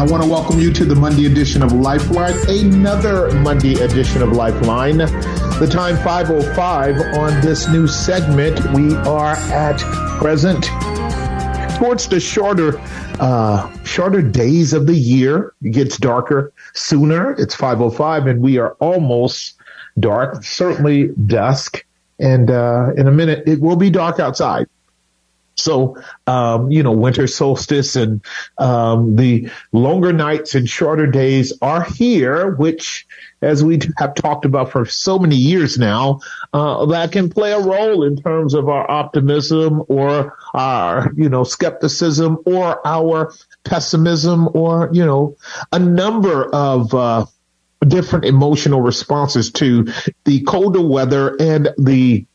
I want to welcome you to the Monday edition of Lifeline, another Monday edition of Lifeline. The time 505 on this new segment. We are at present towards the shorter uh, shorter days of the year. It gets darker sooner. It's 505 and we are almost dark, certainly dusk. And uh, in a minute, it will be dark outside. So, um, you know, winter solstice and um, the longer nights and shorter days are here, which, as we have talked about for so many years now, uh, that can play a role in terms of our optimism or our, you know, skepticism or our pessimism or, you know, a number of, uh, different emotional responses to the colder weather and the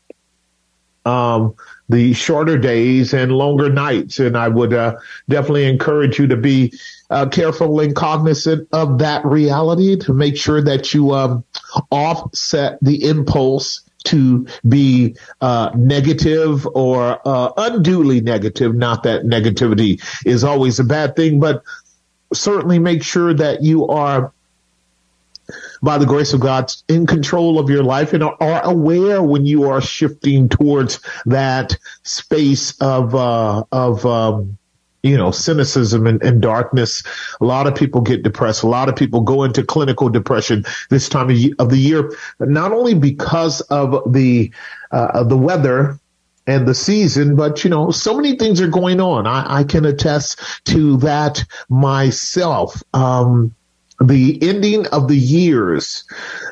um, the shorter days and longer nights. And I would uh, definitely encourage you to be uh, careful and cognizant of that reality to make sure that you um, offset the impulse to be uh, negative or uh, unduly negative. Not that negativity is always a bad thing, but certainly make sure that you are by the grace of God in control of your life and are aware when you are shifting towards that space of, uh, of, um, you know, cynicism and, and, darkness. A lot of people get depressed. A lot of people go into clinical depression this time of, the year, not only because of the, uh, the weather, and the season, but you know, so many things are going on. I, I can attest to that myself. Um, the ending of the years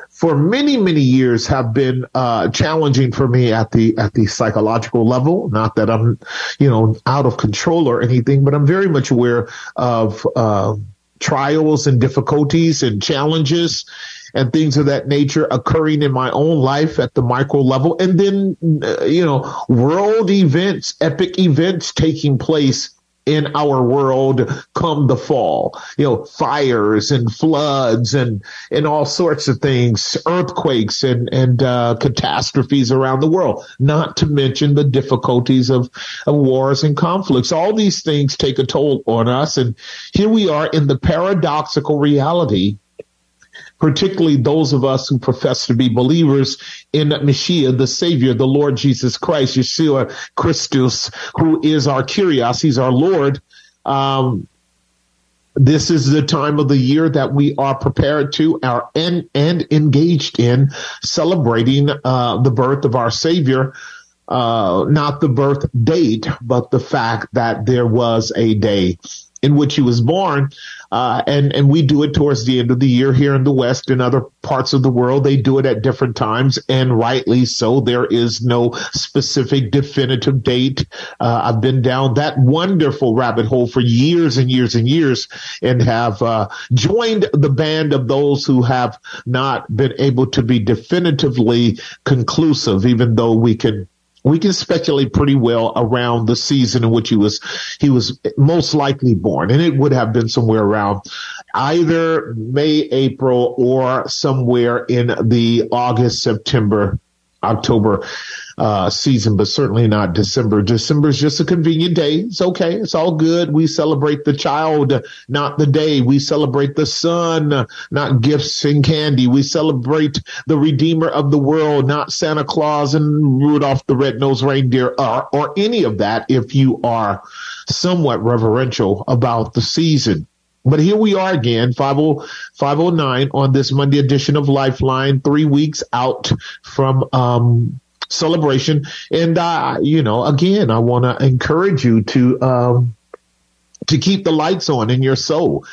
for many many years have been uh, challenging for me at the at the psychological level. Not that i'm you know out of control or anything but i'm very much aware of uh, trials and difficulties and challenges and things of that nature occurring in my own life at the micro level. And then uh, you know world events epic events taking place in our world come the fall. You know, fires and floods and, and all sorts of things, earthquakes and, and, uh, catastrophes around the world, not to mention the difficulties of, of wars and conflicts. All these things take a toll on us. And here we are in the paradoxical reality particularly those of us who profess to be believers in Mashiach, the Savior, the Lord Jesus Christ, Yeshua Christus, who is our Kyrios, He's our Lord. Um, this is the time of the year that we are prepared to our and, and engaged in celebrating uh, the birth of our Savior. Uh, not the birth date, but the fact that there was a day in which he was born. Uh, and, and we do it towards the end of the year here in the West and other parts of the world. They do it at different times and rightly so. There is no specific definitive date. Uh, I've been down that wonderful rabbit hole for years and years and years and have, uh, joined the band of those who have not been able to be definitively conclusive, even though we can we can speculate pretty well around the season in which he was he was most likely born, and it would have been somewhere around either May, April, or somewhere in the August, September, October uh, season, but certainly not December. December is just a convenient day. It's okay. It's all good. We celebrate the child, not the day. We celebrate the son, not gifts and candy. We celebrate the redeemer of the world, not Santa Claus and Rudolph the red-nosed reindeer or, or any of that if you are somewhat reverential about the season. But here we are again, 50, 509 on this Monday edition of Lifeline, three weeks out from um, celebration. And, uh, you know, again, I want to encourage you to, um, to keep the lights on in your soul.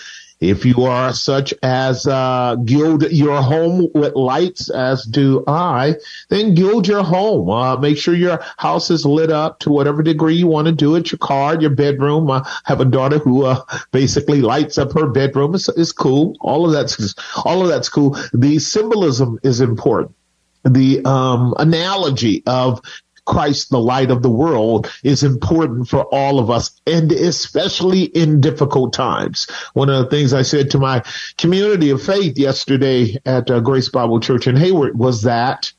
If you are such as uh, gild your home with lights, as do I, then gild your home. Uh, make sure your house is lit up to whatever degree you want to do it. Your car, your bedroom. I have a daughter who uh, basically lights up her bedroom. It's, it's cool. All of that's all of that's cool. The symbolism is important the um, analogy of Christ, the light of the world, is important for all of us, and especially in difficult times. One of the things I said to my community of faith yesterday at uh, Grace Bible Church in Hayward was that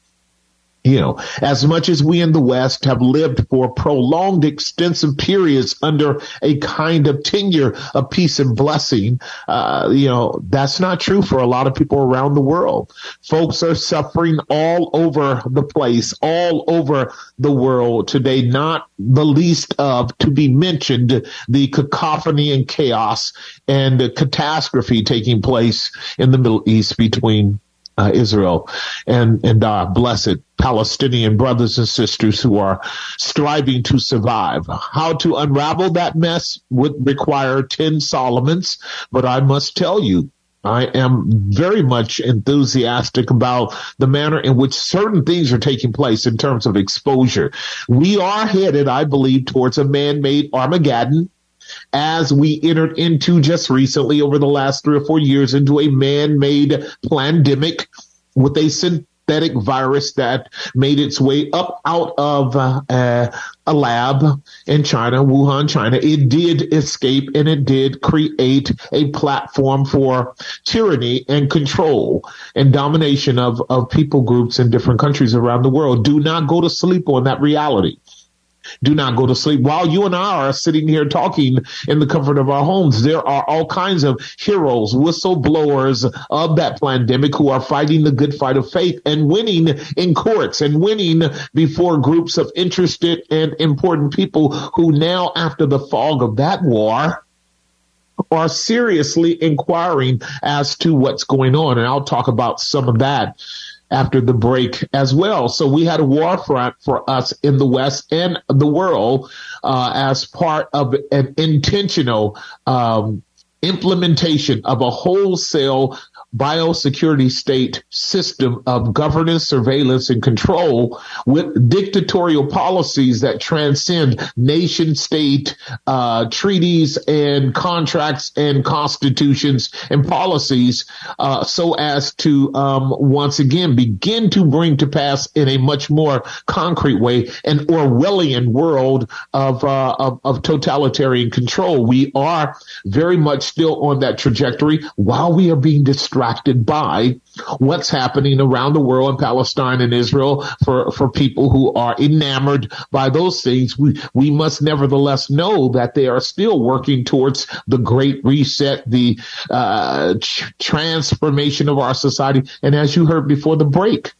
you know, as much as we in the West have lived for prolonged, extensive periods under a kind of tenure of peace and blessing, uh, you know, that's not true for a lot of people around the world. Folks are suffering all over the place, all over the world today, not the least of to be mentioned the cacophony and chaos and catastrophe taking place in the Middle East between uh, Israel and and our blessed Palestinian brothers and sisters who are striving to survive. How to unravel that mess would require 10 Solomons, but I must tell you, I am very much enthusiastic about the manner in which certain things are taking place in terms of exposure. We are headed, I believe, towards a man-made Armageddon as we entered into just recently over the last three or four years into a man-made pandemic with a synthetic virus that made its way up out of uh, a lab in China, Wuhan, China. It did escape and it did create a platform for tyranny and control and domination of, of people groups in different countries around the world. Do not go to sleep on that reality do not go to sleep. While you and I are sitting here talking in the comfort of our homes, there are all kinds of heroes, whistleblowers of that pandemic who are fighting the good fight of faith and winning in courts and winning before groups of interested and important people who now, after the fog of that war, are seriously inquiring as to what's going on. And I'll talk about some of that after the break as well. So we had a war front for us in the West and the world uh, as part of an intentional um, implementation of a wholesale biosecurity state system of governance, surveillance, and control with dictatorial policies that transcend nation state uh, treaties and contracts and constitutions and policies uh, so as to um, once again begin to bring to pass in a much more concrete way an Orwellian world of, uh, of, of totalitarian control. We are very much still on that trajectory while we are being distracted distracted by what's happening around the world in Palestine and Israel for, for people who are enamored by those things. We, we must nevertheless know that they are still working towards the great reset, the uh, transformation of our society. And as you heard before the break,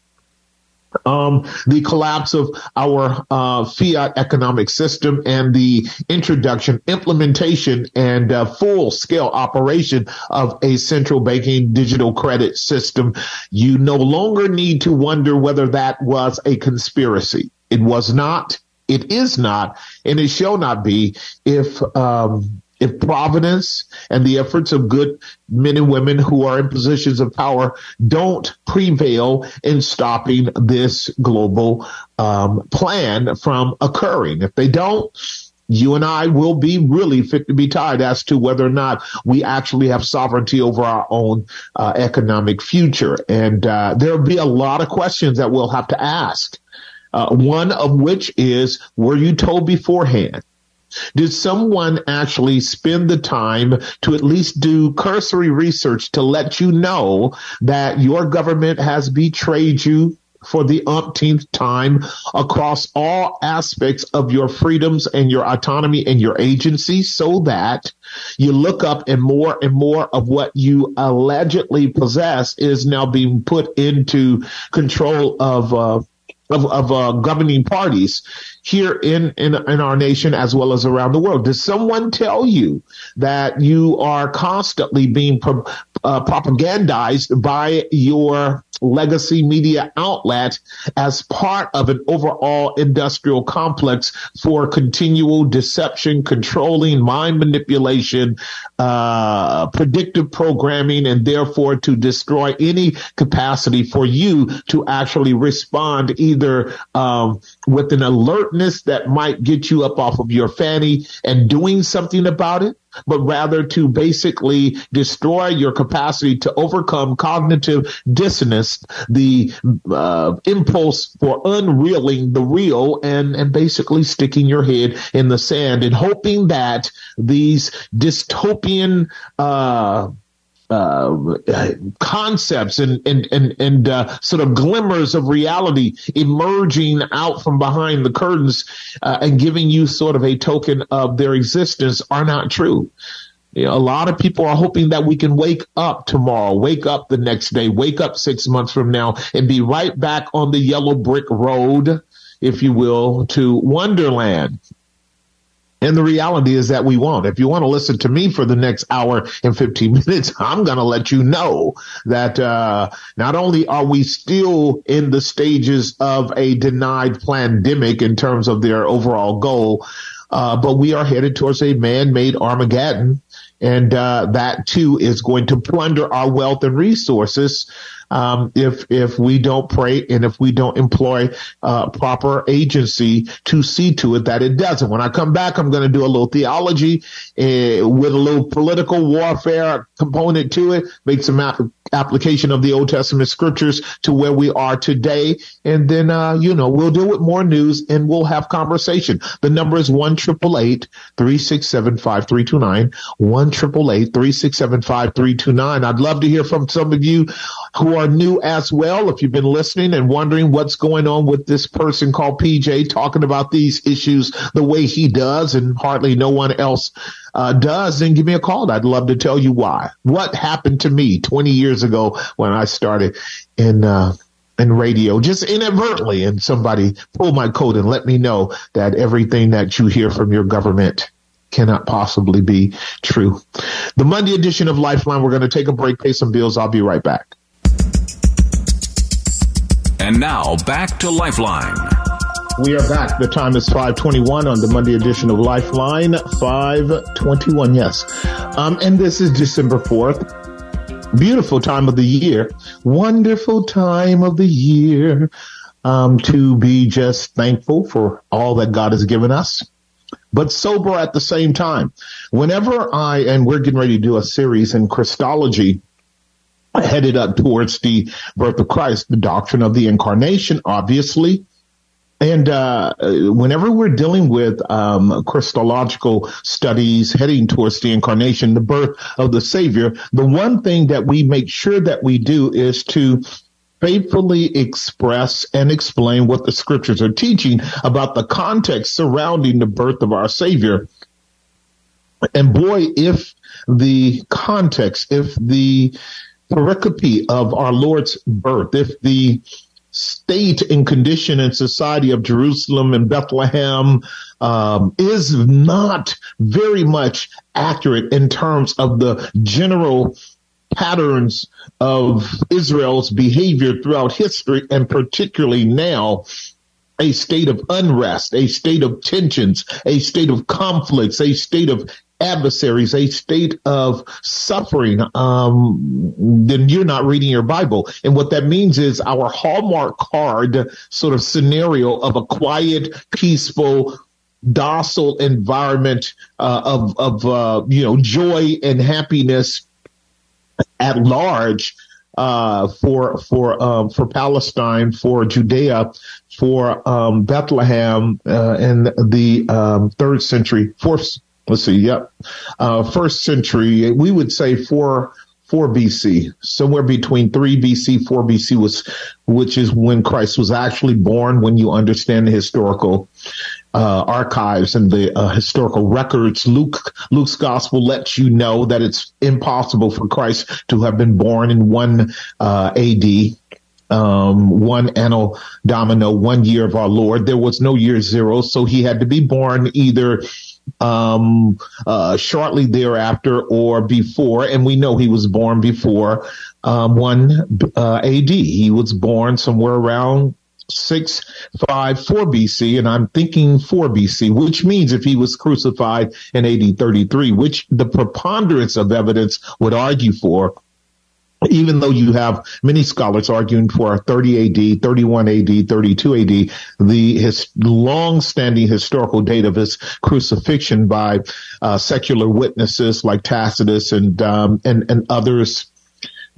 um, the collapse of our uh, fiat economic system and the introduction, implementation, and uh, full scale operation of a central banking digital credit system, you no longer need to wonder whether that was a conspiracy. It was not. It is not, and it shall not be if um, if providence and the efforts of good men and women who are in positions of power don't prevail in stopping this global um, plan from occurring, if they don't, you and I will be really fit to be tied as to whether or not we actually have sovereignty over our own uh, economic future. And uh, there'll be a lot of questions that we'll have to ask. Uh, one of which is, were you told beforehand? Did someone actually spend the time to at least do cursory research to let you know that your government has betrayed you for the umpteenth time across all aspects of your freedoms and your autonomy and your agency so that you look up and more and more of what you allegedly possess is now being put into control of uh, of, of uh, governing parties here in, in in our nation as well as around the world. Does someone tell you that you are constantly being pro- uh, propagandized by your legacy media outlet as part of an overall industrial complex for continual deception, controlling, mind manipulation, uh, predictive programming, and therefore to destroy any capacity for you to actually respond either um, with an alertness that might get you up off of your fanny and doing something about it but rather to basically destroy your capacity to overcome cognitive dissonance, the uh, impulse for unreeling the real and, and basically sticking your head in the sand and hoping that these dystopian, uh, uh, concepts and and and, and uh, sort of glimmers of reality emerging out from behind the curtains uh, and giving you sort of a token of their existence are not true. You know, a lot of people are hoping that we can wake up tomorrow, wake up the next day, wake up six months from now, and be right back on the yellow brick road, if you will, to Wonderland. And the reality is that we won't. If you want to listen to me for the next hour and 15 minutes, I'm going to let you know that uh, not only are we still in the stages of a denied pandemic in terms of their overall goal, uh, but we are headed towards a man-made Armageddon. And uh, that too is going to plunder our wealth and resources um, if if we don't pray and if we don't employ uh, proper agency to see to it that it doesn't. When I come back, I'm going to do a little theology uh, with a little political warfare component to it, make some application of the Old Testament scriptures to where we are today, and then uh, you know we'll deal with more news and we'll have conversation. The number is one triple eight three six seven five three two nine one triple eight three six seven five three two nine. I'd love to hear from some of you who are new as well. If you've been listening and wondering what's going on with this person called PJ talking about these issues the way he does and hardly no one else uh, does, then give me a call. I'd love to tell you why. What happened to me 20 years ago when I started in, uh, in radio, just inadvertently, and somebody pulled my coat and let me know that everything that you hear from your government cannot possibly be true. The Monday edition of Lifeline, we're going to take a break, pay some bills. I'll be right back. And now back to Lifeline. We are back. The time is 521 on the Monday edition of Lifeline. 521, yes. Um, and this is December 4th. Beautiful time of the year. Wonderful time of the year. Um, to be just thankful for all that God has given us, but sober at the same time. Whenever I, and we're getting ready to do a series in Christology, headed up towards the birth of Christ, the doctrine of the incarnation, obviously. And uh, whenever we're dealing with um, Christological studies heading towards the incarnation, the birth of the Savior, the one thing that we make sure that we do is to faithfully express and explain what the scriptures are teaching about the context surrounding the birth of our Savior. And boy, if the context, if the pericope of our Lord's birth, if the state and condition and society of Jerusalem and Bethlehem um, is not very much accurate in terms of the general patterns of Israel's behavior throughout history and particularly now a state of unrest, a state of tensions, a state of conflicts, a state of adversaries, a state of suffering, um, then you're not reading your Bible. And what that means is our Hallmark card sort of scenario of a quiet, peaceful, docile environment uh, of of uh, you know joy and happiness at large uh, for for um, for Palestine, for Judea, for um, Bethlehem uh, in the um, third century, fourth let's see, yep, uh, first century, we would say four, 4 BC, somewhere between 3 BC, 4 BC was, which is when Christ was actually born, when you understand the historical uh, archives and the uh, historical records. Luke, Luke's gospel lets you know that it's impossible for Christ to have been born in 1 uh, AD um, one anno domini, one year of our Lord. There was no year zero, so he had to be born either um, uh, shortly thereafter or before, and we know he was born before um, one uh, AD. He was born somewhere around six five four BC, and I'm thinking four BC, which means if he was crucified in AD 33, which the preponderance of evidence would argue for, even though you have many scholars arguing for 30 AD, 31 AD, 32 AD, the his long-standing historical date of his crucifixion by uh, secular witnesses like Tacitus and um, and and others,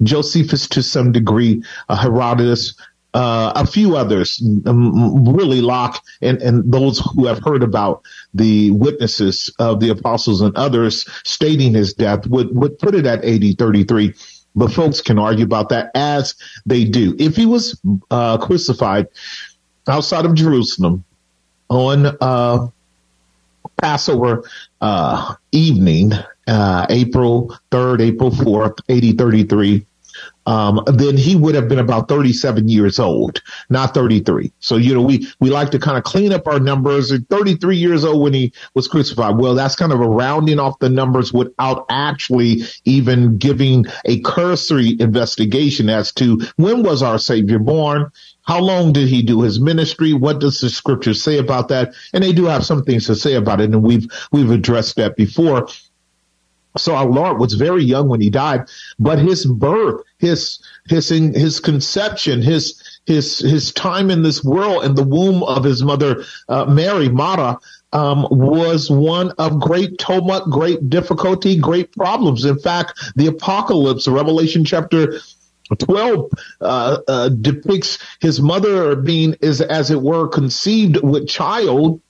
Josephus to some degree, uh, Herodotus. Uh, a few others, um, really Locke and, and those who have heard about the witnesses of the apostles and others stating his death would, would put it at AD 33 but folks can argue about that as they do. If he was uh, crucified outside of Jerusalem on uh, Passover uh, evening, uh, April 3rd, April 4th, 8033, um, then he would have been about 37 years old, not 33. So, you know, we, we like to kind of clean up our numbers. 33 years old when he was crucified. Well, that's kind of a rounding off the numbers without actually even giving a cursory investigation as to when was our Savior born? How long did he do his ministry? What does the scripture say about that? And they do have some things to say about it. And we've, we've addressed that before. So our Lord was very young when he died, but his birth, his, his, his conception, his, his, his time in this world in the womb of his mother, uh, Mary, Mara, um, was one of great tumult, great difficulty, great problems. In fact, the apocalypse, Revelation chapter 12 uh, uh, depicts his mother being is as it were conceived with child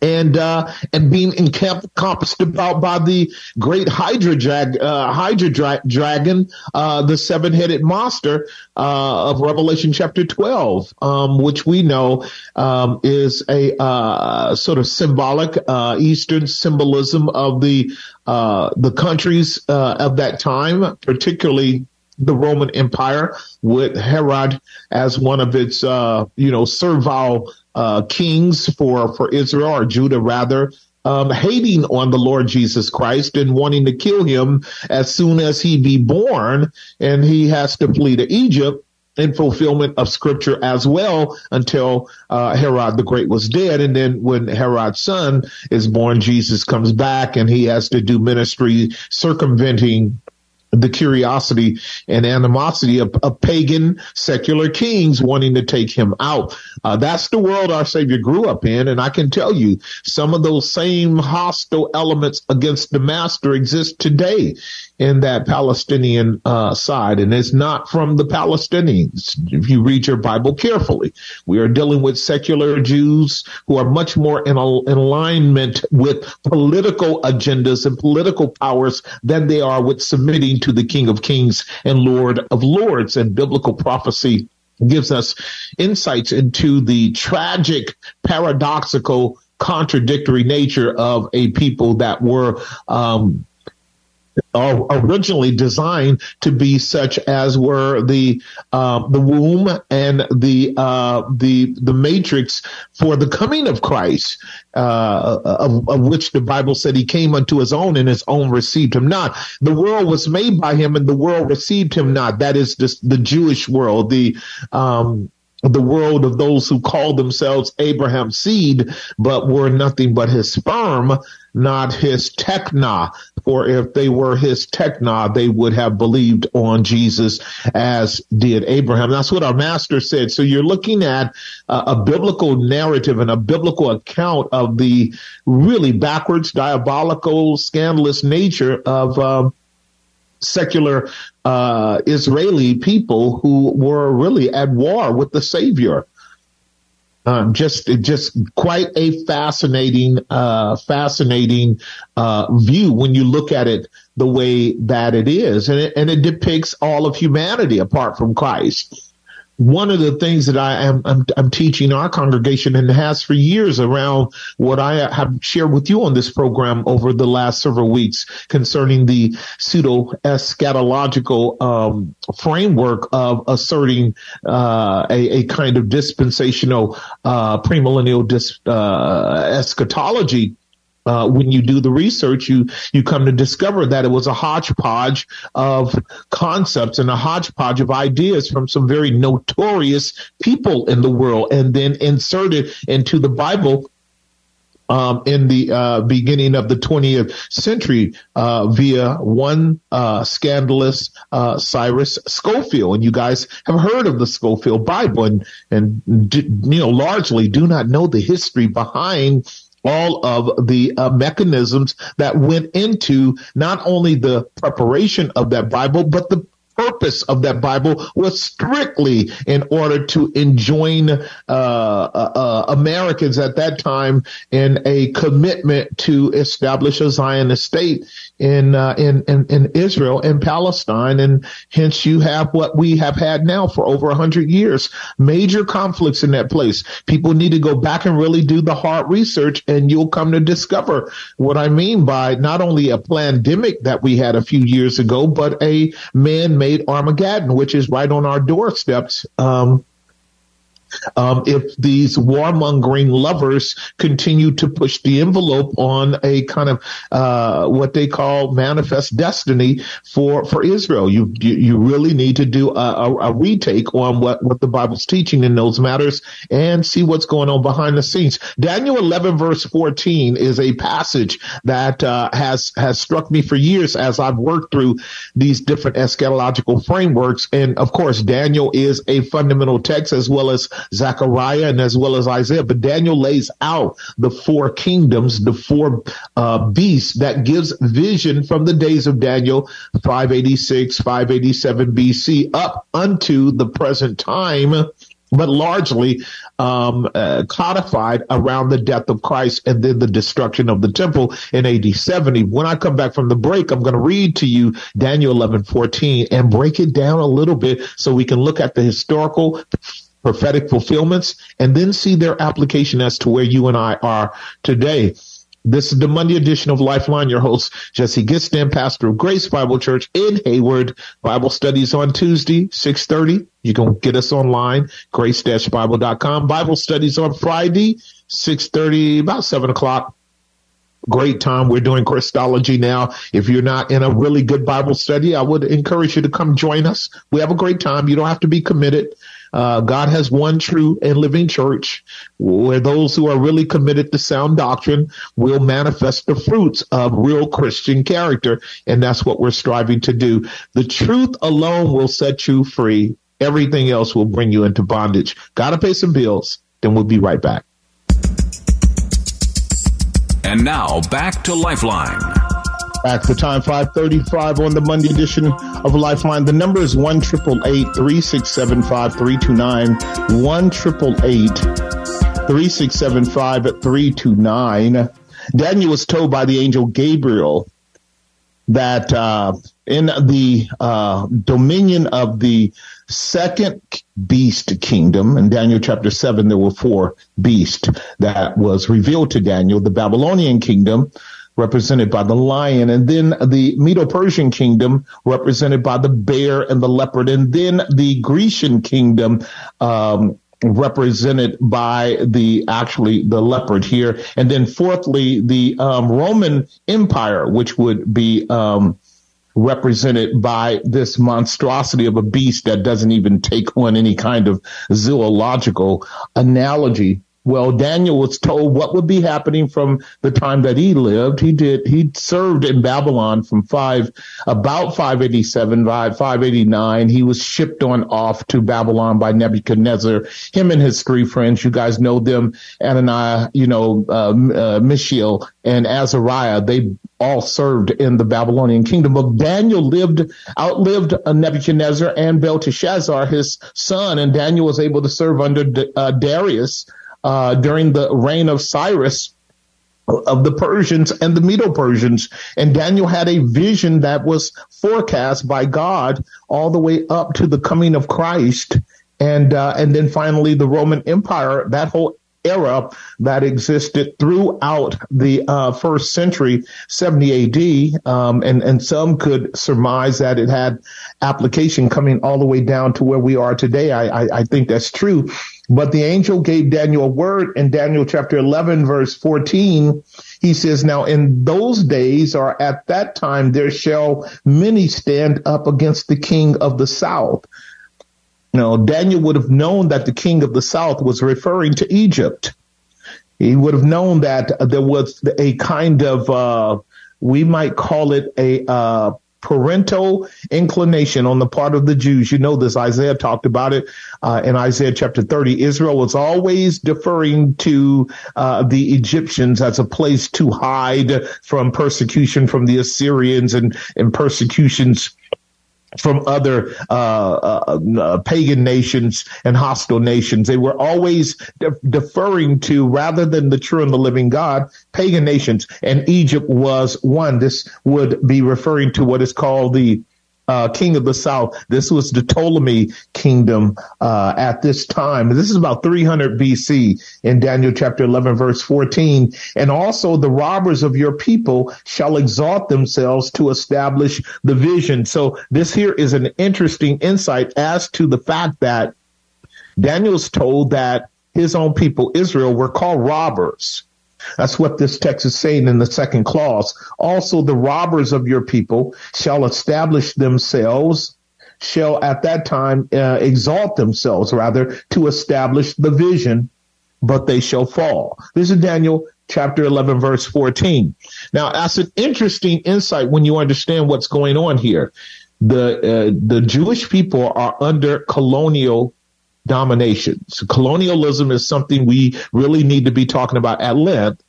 and uh, and being encompassed about by the great Hydra, drag, uh, Hydra dra- dragon, uh, the seven headed monster uh, of Revelation chapter twelve, um, which we know um, is a uh, sort of symbolic uh, Eastern symbolism of the the countries of that time, particularly the Roman Empire, with Herod as one of its you know servile uh, kings for, for Israel or Judah rather, um, hating on the Lord Jesus Christ and wanting to kill him as soon as he be born and he has to flee to Egypt in fulfillment of scripture as well until uh, Herod the Great was dead. And then when Herod's son is born, Jesus comes back and he has to do ministry circumventing the curiosity and animosity of, of, pagan secular kings wanting to take him out. Uh, that's the world our Savior grew up in. And I can tell you some of those same hostile elements against the master exist today in that Palestinian uh, side. And it's not from the Palestinians. If you read your Bible carefully, we are dealing with secular Jews who are much more in, a, in alignment with political agendas and political powers than they are with submitting to the King of Kings and Lord of Lords and biblical prophecy gives us insights into the tragic, paradoxical, contradictory nature of a people that were um, are originally designed to be such as were the uh, the womb and the uh, the the matrix for the coming of Christ, uh, of, of, which the Bible said he came unto his own and his own received him not. The world was made by him and the world received him not. That is just the Jewish world, the um, the world of those who called themselves Abraham's seed, but were nothing but his sperm, not his tekna. For if they were his tekna, they would have believed on Jesus as did Abraham. That's what our master said. So you're looking at a, a biblical narrative and a biblical account of the really backwards, diabolical, scandalous nature of, um, secular uh, Israeli people who were really at war with the Savior. Um, just, just quite a fascinating, uh, fascinating uh, view when you look at it the way that it is, and it, and it depicts all of humanity apart from Christ. One of the things that I am I'm, I'm, teaching our congregation and has for years around what I have shared with you on this program over the last several weeks concerning the pseudo eschatological um, framework of asserting uh, a, a, kind of dispensational uh, premillennial dis, uh, eschatology uh, when you do the research, you you come to discover that it was a hodgepodge of concepts and a hodgepodge of ideas from some very notorious people in the world, and then inserted into the Bible um, in the uh, beginning of the 20th century uh, via one uh, scandalous uh, Cyrus Scofield. And you guys have heard of the Scofield Bible and, and you know, largely do not know the history behind all of the uh, mechanisms that went into not only the preparation of that Bible, but the purpose of that Bible was strictly in order to enjoin uh, uh, uh, Americans at that time in a commitment to establish a Zionist state in, uh, in, in in Israel and Palestine, and hence you have what we have had now for over a hundred years. Major conflicts in that place. People need to go back and really do the hard research, and you'll come to discover what I mean by not only a pandemic that we had a few years ago, but a man-made Armageddon, which is right on our doorsteps. Um, um, if these warmongering lovers continue to push the envelope on a kind of uh, what they call manifest destiny for for Israel. You you, you really need to do a, a, a, retake on what what the Bible's teaching in those matters and see what's going on behind the scenes. Daniel 11 verse 14 is a passage that uh, has has struck me for years as I've worked through these different eschatological frameworks. And of course, Daniel is a fundamental text as well as Zechariah and as well as Isaiah. But Daniel lays out the four kingdoms, the four uh, beasts that gives vision from the days of Daniel 586, 587 BC up unto the present time but largely um, uh, codified around the death of Christ and then the destruction of the temple in AD 70. When I come back from the break, I'm going to read to you Daniel 11, 14 and break it down a little bit so we can look at the historical prophetic fulfillments, and then see their application as to where you and I are today. This is the Monday edition of Lifeline. Your host, Jesse Gistand, pastor of Grace Bible Church in Hayward. Bible studies on Tuesday, 630. You can get us online, grace-bible.com. Bible studies on Friday, 630, about 7 o'clock. Great time. We're doing Christology now. If you're not in a really good Bible study, I would encourage you to come join us. We have a great time. You don't have to be committed. Uh, God has one true and living church where those who are really committed to sound doctrine will manifest the fruits of real Christian character. And that's what we're striving to do. The truth alone will set you free. Everything else will bring you into bondage. Gotta pay some bills. Then we'll be right back. And now back to Lifeline. Back the time 535 on the Monday edition of Lifeline. The number is 1 367 5329. 1 3675 329. Daniel was told by the angel Gabriel that uh, in the uh, dominion of the second beast kingdom, in Daniel chapter 7, there were four beasts that was revealed to Daniel. The Babylonian kingdom, represented by the lion, and then the Medo-Persian kingdom represented by the bear and the leopard, and then the Grecian kingdom, um, represented by the actually the leopard here, and then fourthly the um, Roman Empire, which would be um, represented by this monstrosity of a beast that doesn't even take on any kind of zoological analogy well, Daniel was told what would be happening from the time that he lived. He did, he served in Babylon from five, about 587, 589. He was shipped on off to Babylon by Nebuchadnezzar. Him and his three friends, you guys know them, Ananiah, you know, uh, uh, Mishael and Azariah. They all served in the Babylonian kingdom. But Daniel lived, outlived Nebuchadnezzar and Belteshazzar, his son, and Daniel was able to serve under uh, Darius uh, during the reign of Cyrus of the Persians and the Medo-Persians. And Daniel had a vision that was forecast by God all the way up to the coming of Christ and uh, and then finally the Roman Empire. That whole era that existed throughout the uh, first century, 70 AD, um, and and some could surmise that it had application coming all the way down to where we are today. I, I, I think that's true. But the angel gave Daniel a word in Daniel chapter 11, verse 14. He says, Now in those days or at that time, there shall many stand up against the king of the south now, Daniel would have known that the king of the south was referring to Egypt. He would have known that there was a kind of, uh, we might call it a, uh, parental inclination on the part of the Jews. You know this. Isaiah talked about it uh, in Isaiah chapter 30. Israel was always deferring to uh, the Egyptians as a place to hide from persecution from the Assyrians and, and persecutions from other uh, uh, uh, pagan nations and hostile nations. They were always de- deferring to, rather than the true and the living God, pagan nations. And Egypt was one. This would be referring to what is called the uh, king of the south. This was the Ptolemy kingdom uh, at this time. This is about 300 BC in Daniel chapter 11, verse 14. And also the robbers of your people shall exalt themselves to establish the vision. So this here is an interesting insight as to the fact that Daniel's told that his own people, Israel, were called robbers. That's what this text is saying in the second clause. Also, the robbers of your people shall establish themselves, shall at that time uh, exalt themselves, rather, to establish the vision, but they shall fall. This is Daniel chapter 11, verse 14. Now, that's an interesting insight when you understand what's going on here. The, uh, the Jewish people are under colonial domination. So colonialism is something we really need to be talking about at length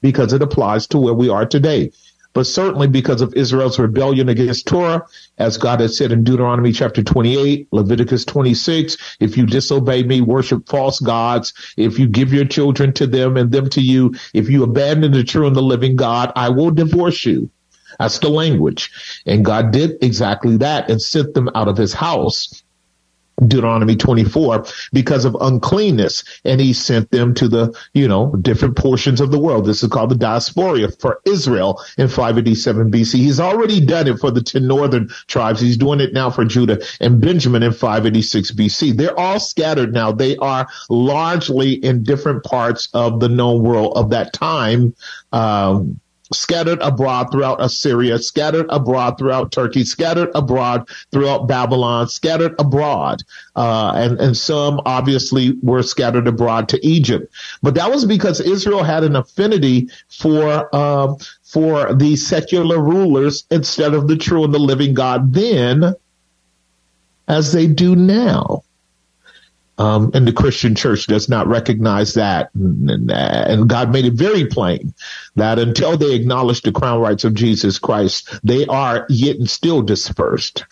because it applies to where we are today. But certainly because of Israel's rebellion against Torah, as God has said in Deuteronomy chapter 28, Leviticus 26, if you disobey me, worship false gods, if you give your children to them and them to you, if you abandon the true and the living God, I will divorce you. That's the language. And God did exactly that and sent them out of his house Deuteronomy 24 because of uncleanness. And he sent them to the, you know, different portions of the world. This is called the diaspora for Israel in 587 BC. He's already done it for the 10 northern tribes. He's doing it now for Judah and Benjamin in 586 BC. They're all scattered now. They are largely in different parts of the known world of that time. Um, scattered abroad throughout Assyria, scattered abroad throughout Turkey, scattered abroad throughout Babylon, scattered abroad. Uh, and, and some obviously were scattered abroad to Egypt. But that was because Israel had an affinity for, um, for the secular rulers instead of the true and the living God then as they do now. Um, and the Christian church does not recognize that. And, and, God made it very plain that until they acknowledge the crown rights of Jesus Christ, they are yet and still dispersed.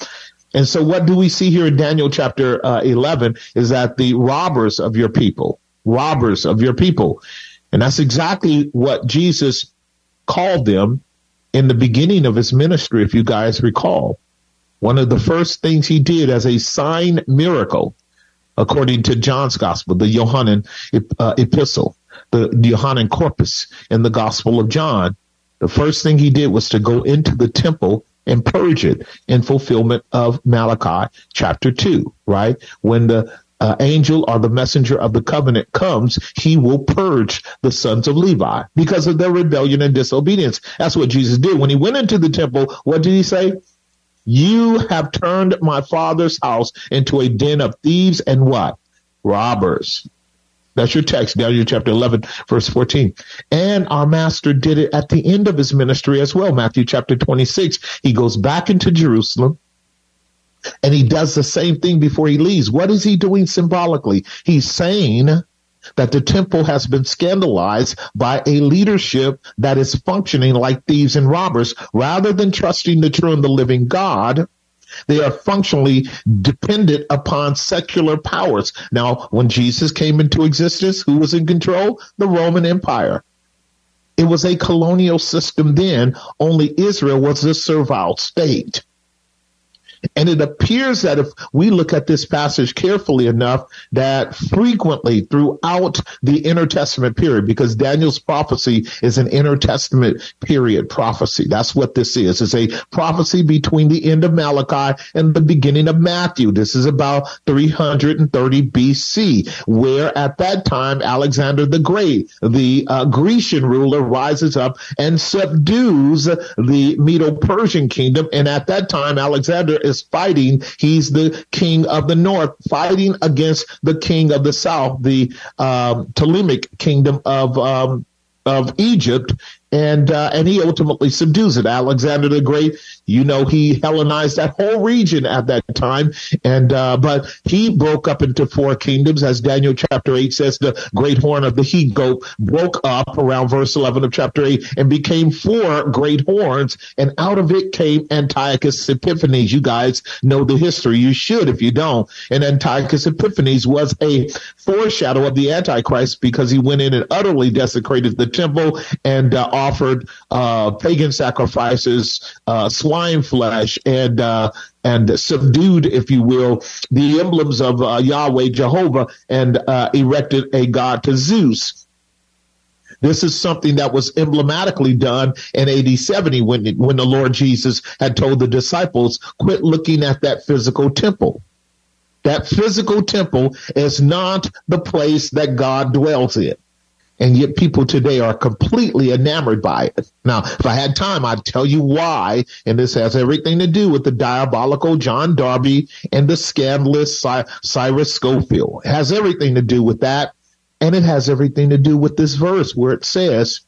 And so what do we see here in Daniel chapter uh, 11 is that the robbers of your people, robbers of your people. And that's exactly what Jesus called them in the beginning of his ministry, if you guys recall. One of the first things he did as a sign miracle according to John's gospel, the Johannine uh, epistle, the, the Johannine corpus in the gospel of John. The first thing he did was to go into the temple and purge it in fulfillment of Malachi chapter 2, right? When the uh, angel or the messenger of the covenant comes, he will purge the sons of Levi because of their rebellion and disobedience. That's what Jesus did. When he went into the temple, what did he say? You have turned my father's house into a den of thieves and what? Robbers. That's your text, Daniel chapter 11, verse 14. And our master did it at the end of his ministry as well. Matthew chapter 26. He goes back into Jerusalem and he does the same thing before he leaves. What is he doing symbolically? He's saying that the temple has been scandalized by a leadership that is functioning like thieves and robbers rather than trusting the true and the living God. They are functionally dependent upon secular powers. Now, when Jesus came into existence, who was in control? The Roman Empire. It was a colonial system then, only Israel was a servile state. And it appears that if we look at this passage carefully enough, that frequently throughout the intertestament period, because Daniel's prophecy is an intertestament period prophecy. That's what this is. It's a prophecy between the end of Malachi and the beginning of Matthew. This is about 330 BC, where at that time Alexander the Great, the uh, Grecian ruler, rises up and subdues the Medo-Persian kingdom. And at that time, Alexander is fighting. He's the king of the north, fighting against the king of the south, the um, Ptolemaic kingdom of um, of Egypt, and uh, and he ultimately subdues it. Alexander the Great, you know, he Hellenized that whole region at that time, and uh, but he broke up into four kingdoms, as Daniel chapter eight says. The great horn of the he goat broke up around verse eleven of chapter eight and became four great horns, and out of it came Antiochus Epiphanes. You guys know the history. You should if you don't. And Antiochus Epiphanes was a foreshadow of the Antichrist because he went in and utterly desecrated the temple and uh, offered uh, pagan sacrifices, uh, swine flesh, and uh, and subdued, if you will, the emblems of uh, Yahweh, Jehovah, and uh, erected a god to Zeus. This is something that was emblematically done in AD 70 when, when the Lord Jesus had told the disciples, quit looking at that physical temple. That physical temple is not the place that God dwells in. And yet people today are completely enamored by it. Now, if I had time, I'd tell you why. And this has everything to do with the diabolical John Darby and the scandalous Cyrus Scofield. It has everything to do with that. And it has everything to do with this verse where it says,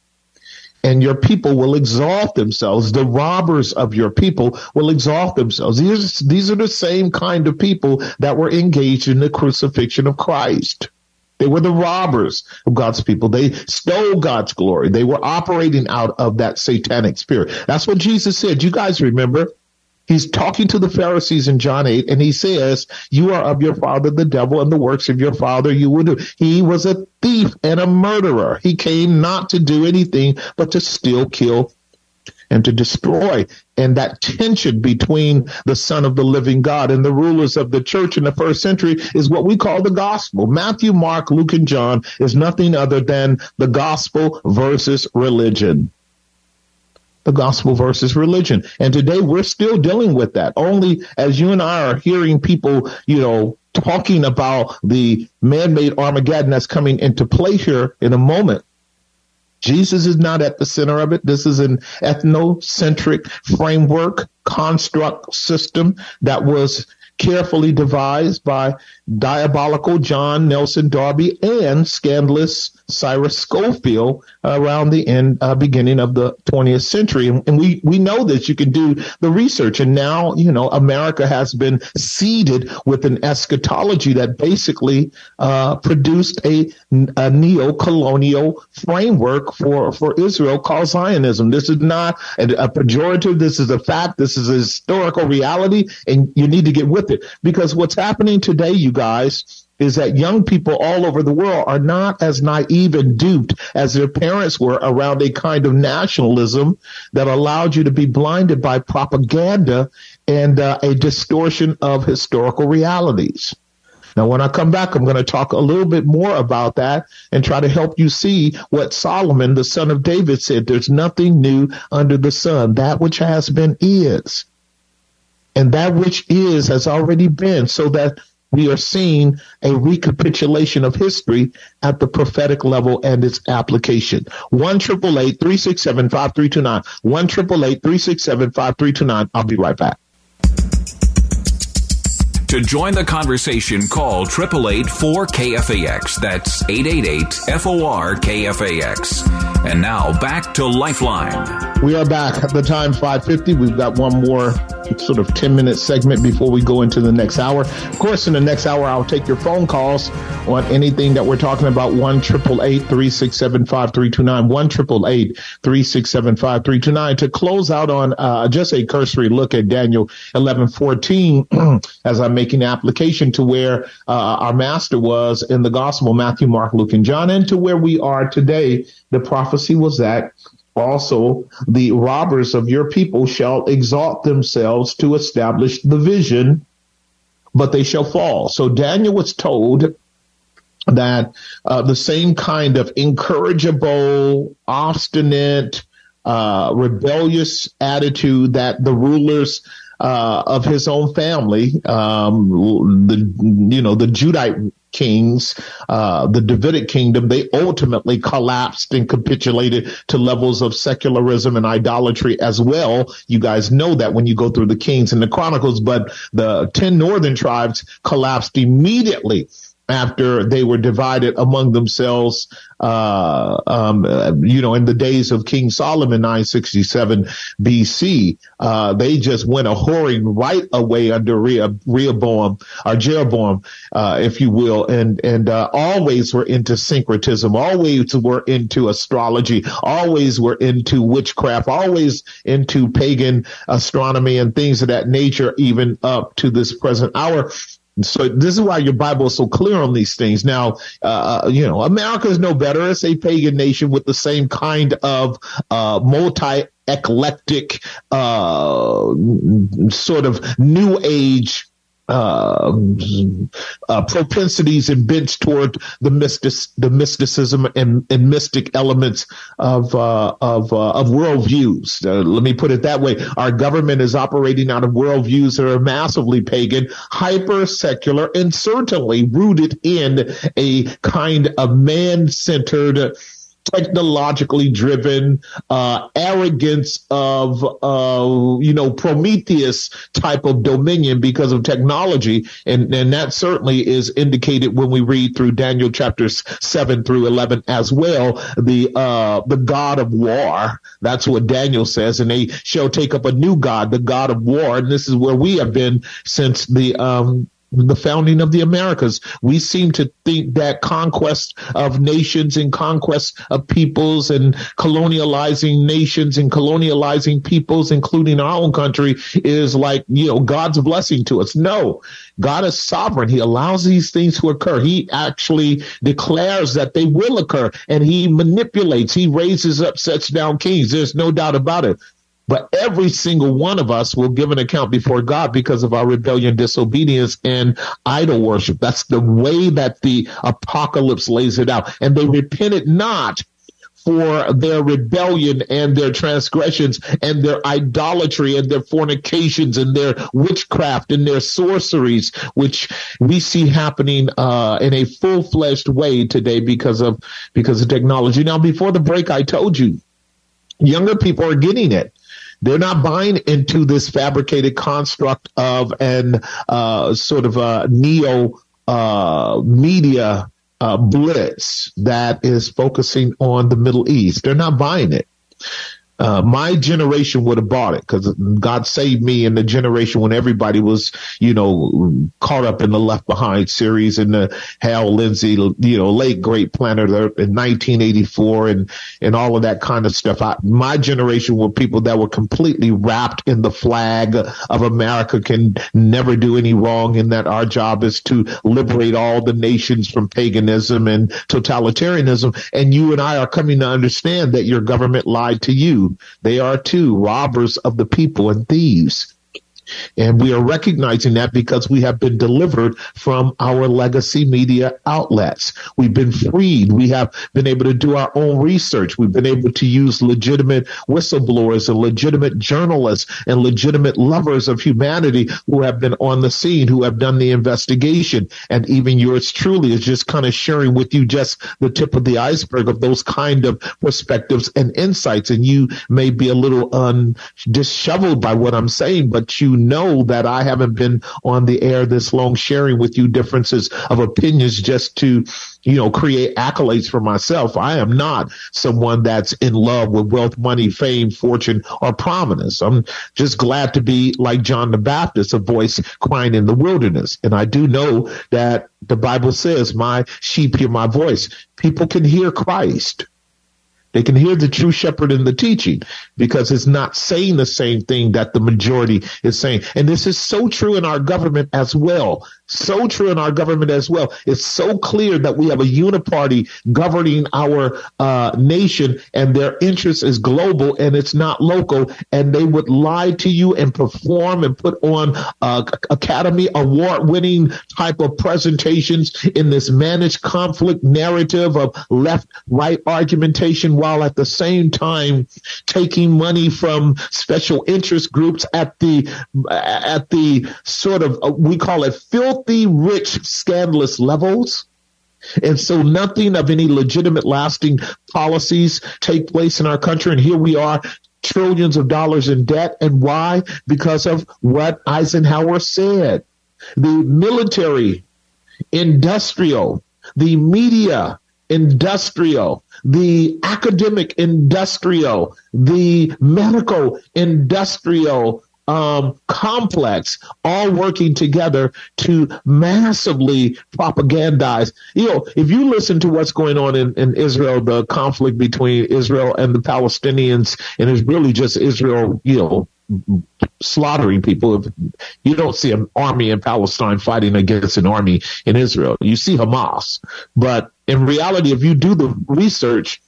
and your people will exalt themselves. The robbers of your people will exalt themselves. These, these are the same kind of people that were engaged in the crucifixion of Christ. They were the robbers of God's people. They stole God's glory. They were operating out of that satanic spirit. That's what Jesus said. You guys remember? He's talking to the Pharisees in John 8 and he says, you are of your father, the devil, and the works of your father you will do. He was a thief and a murderer. He came not to do anything but to steal, kill, and to destroy. And that tension between the son of the living God and the rulers of the church in the first century is what we call the gospel. Matthew, Mark, Luke, and John is nothing other than the gospel versus religion the gospel versus religion. And today we're still dealing with that. Only as you and I are hearing people, you know, talking about the man-made Armageddon that's coming into play here in a moment. Jesus is not at the center of it. This is an ethnocentric framework, construct system that was carefully devised by diabolical John Nelson Darby and scandalous Cyrus Scofield around the end, uh, beginning of the 20th century. And, and, we, we know this. You can do the research. And now, you know, America has been seeded with an eschatology that basically, uh, produced a, a neo-colonial framework for, for Israel called Zionism. This is not a, a pejorative. This is a fact. This is a historical reality and you need to get with it because what's happening today, you guys, is that young people all over the world are not as naive and duped as their parents were around a kind of nationalism that allowed you to be blinded by propaganda and uh, a distortion of historical realities. Now, when I come back, I'm going to talk a little bit more about that and try to help you see what Solomon, the son of David, said. There's nothing new under the sun. That which has been is. And that which is has already been so that we are seeing a recapitulation of history at the prophetic level and its application. One triple eight three six seven five three two nine. One triple eight three six seven five three two nine. I'll be right back. To join the conversation, call 888-4KFAX. That's 888-FOR-KFAX. And now back to Lifeline. We are back at the time 550. We've got one more sort of 10 minute segment before we go into the next hour. Of course, in the next hour, I'll take your phone calls on anything that we're talking about. 1 367 5329 1 367 5329 to close out on uh, just a cursory look at Daniel 11 14 as I'm making application to where uh, our master was in the gospel, Matthew, Mark, Luke, and John, and to where we are today. The prophecy was that also the robbers of your people shall exalt themselves to establish the vision, but they shall fall. So Daniel was told that uh, the same kind of incorrigible, obstinate, uh, rebellious attitude that the rulers uh, of his own family, um, the you know the Judite kings, uh, the Davidic kingdom, they ultimately collapsed and capitulated to levels of secularism and idolatry as well. You guys know that when you go through the Kings and the Chronicles, but the 10 northern tribes collapsed immediately after they were divided among themselves, uh, um, you know, in the days of King Solomon, 967 BC, uh, they just went a whoring right away under Rehoboam or Jeroboam, uh, if you will, and and uh, always were into syncretism, always were into astrology, always were into witchcraft, always into pagan astronomy and things of that nature, even up to this present hour. So this is why your Bible is so clear on these things. Now, uh, uh, you know, America is no better. It's a pagan nation with the same kind of uh, multi eclectic uh, sort of new age uh, uh, propensities and bents toward the mystic, the mysticism and, and mystic elements of uh, of uh, of worldviews. Uh, let me put it that way: our government is operating out of worldviews that are massively pagan, hyper secular, and certainly rooted in a kind of man centered technologically driven uh, arrogance of uh, you know Prometheus type of dominion because of technology, and and that certainly is indicated when we read through Daniel chapters seven through eleven as well. The uh, the God of war, that's what Daniel says, and they shall take up a new God, the God of war, and this is where we have been since the um, the founding of the Americas. We seem to think that conquest of nations and conquest of peoples and colonializing nations and colonializing peoples, including our own country, is like, you know, God's blessing to us. No, God is sovereign. He allows these things to occur. He actually declares that they will occur and he manipulates. He raises up, sets down kings. There's no doubt about it. But every single one of us will give an account before God because of our rebellion, disobedience, and idol worship. That's the way that the apocalypse lays it out. And they repented not for their rebellion and their transgressions and their idolatry and their fornications and their witchcraft and their sorceries, which we see happening uh, in a full-fledged way today because of because of technology. Now, before the break, I told you younger people are getting it. They're not buying into this fabricated construct of an uh, sort of a neo uh, media uh, blitz that is focusing on the Middle East. They're not buying it uh, my generation would have bought it because God saved me in the generation when everybody was, you know, caught up in the Left Behind series and the Hal Lindsey, you know, late great planet in 1984 and, and all of that kind of stuff. I, my generation were people that were completely wrapped in the flag of America can never do any wrong and that our job is to liberate all the nations from paganism and totalitarianism. And you and I are coming to understand that your government lied to you they are too robbers of the people and thieves. And we are recognizing that because we have been delivered from our legacy media outlets. We've been freed. We have been able to do our own research. We've been able to use legitimate whistleblowers and legitimate journalists and legitimate lovers of humanity who have been on the scene, who have done the investigation. And even yours truly is just kind of sharing with you just the tip of the iceberg of those kind of perspectives and insights. And you may be a little un disheveled by what I'm saying, but you know that I haven't been on the air this long sharing with you differences of opinions just to, you know, create accolades for myself. I am not someone that's in love with wealth, money, fame, fortune, or prominence. I'm just glad to be like John the Baptist, a voice crying in the wilderness. And I do know that the Bible says, my sheep hear my voice. People can hear Christ They can hear the true shepherd in the teaching because it's not saying the same thing that the majority is saying. And this is so true in our government as well. So true in our government as well. It's so clear that we have a uniparty governing our uh, nation and their interest is global and it's not local. And they would lie to you and perform and put on uh, Academy Award winning type of presentations in this managed conflict narrative of left right argumentation while at the same time taking money from special interest groups at the at the sort of uh, we call it filthy rich scandalous levels. And so nothing of any legitimate lasting policies take place in our country. And here we are trillions of dollars in debt. And why? Because of what Eisenhower said. The military industrial the media industrial, the academic industrial, the medical industrial um, complex, all working together to massively propagandize. You know, if you listen to what's going on in, in Israel, the conflict between Israel and the Palestinians, and it's really just Israel, you know, slaughtering people. You don't see an army in Palestine fighting against an army in Israel. You see Hamas. But in reality, if you do the research,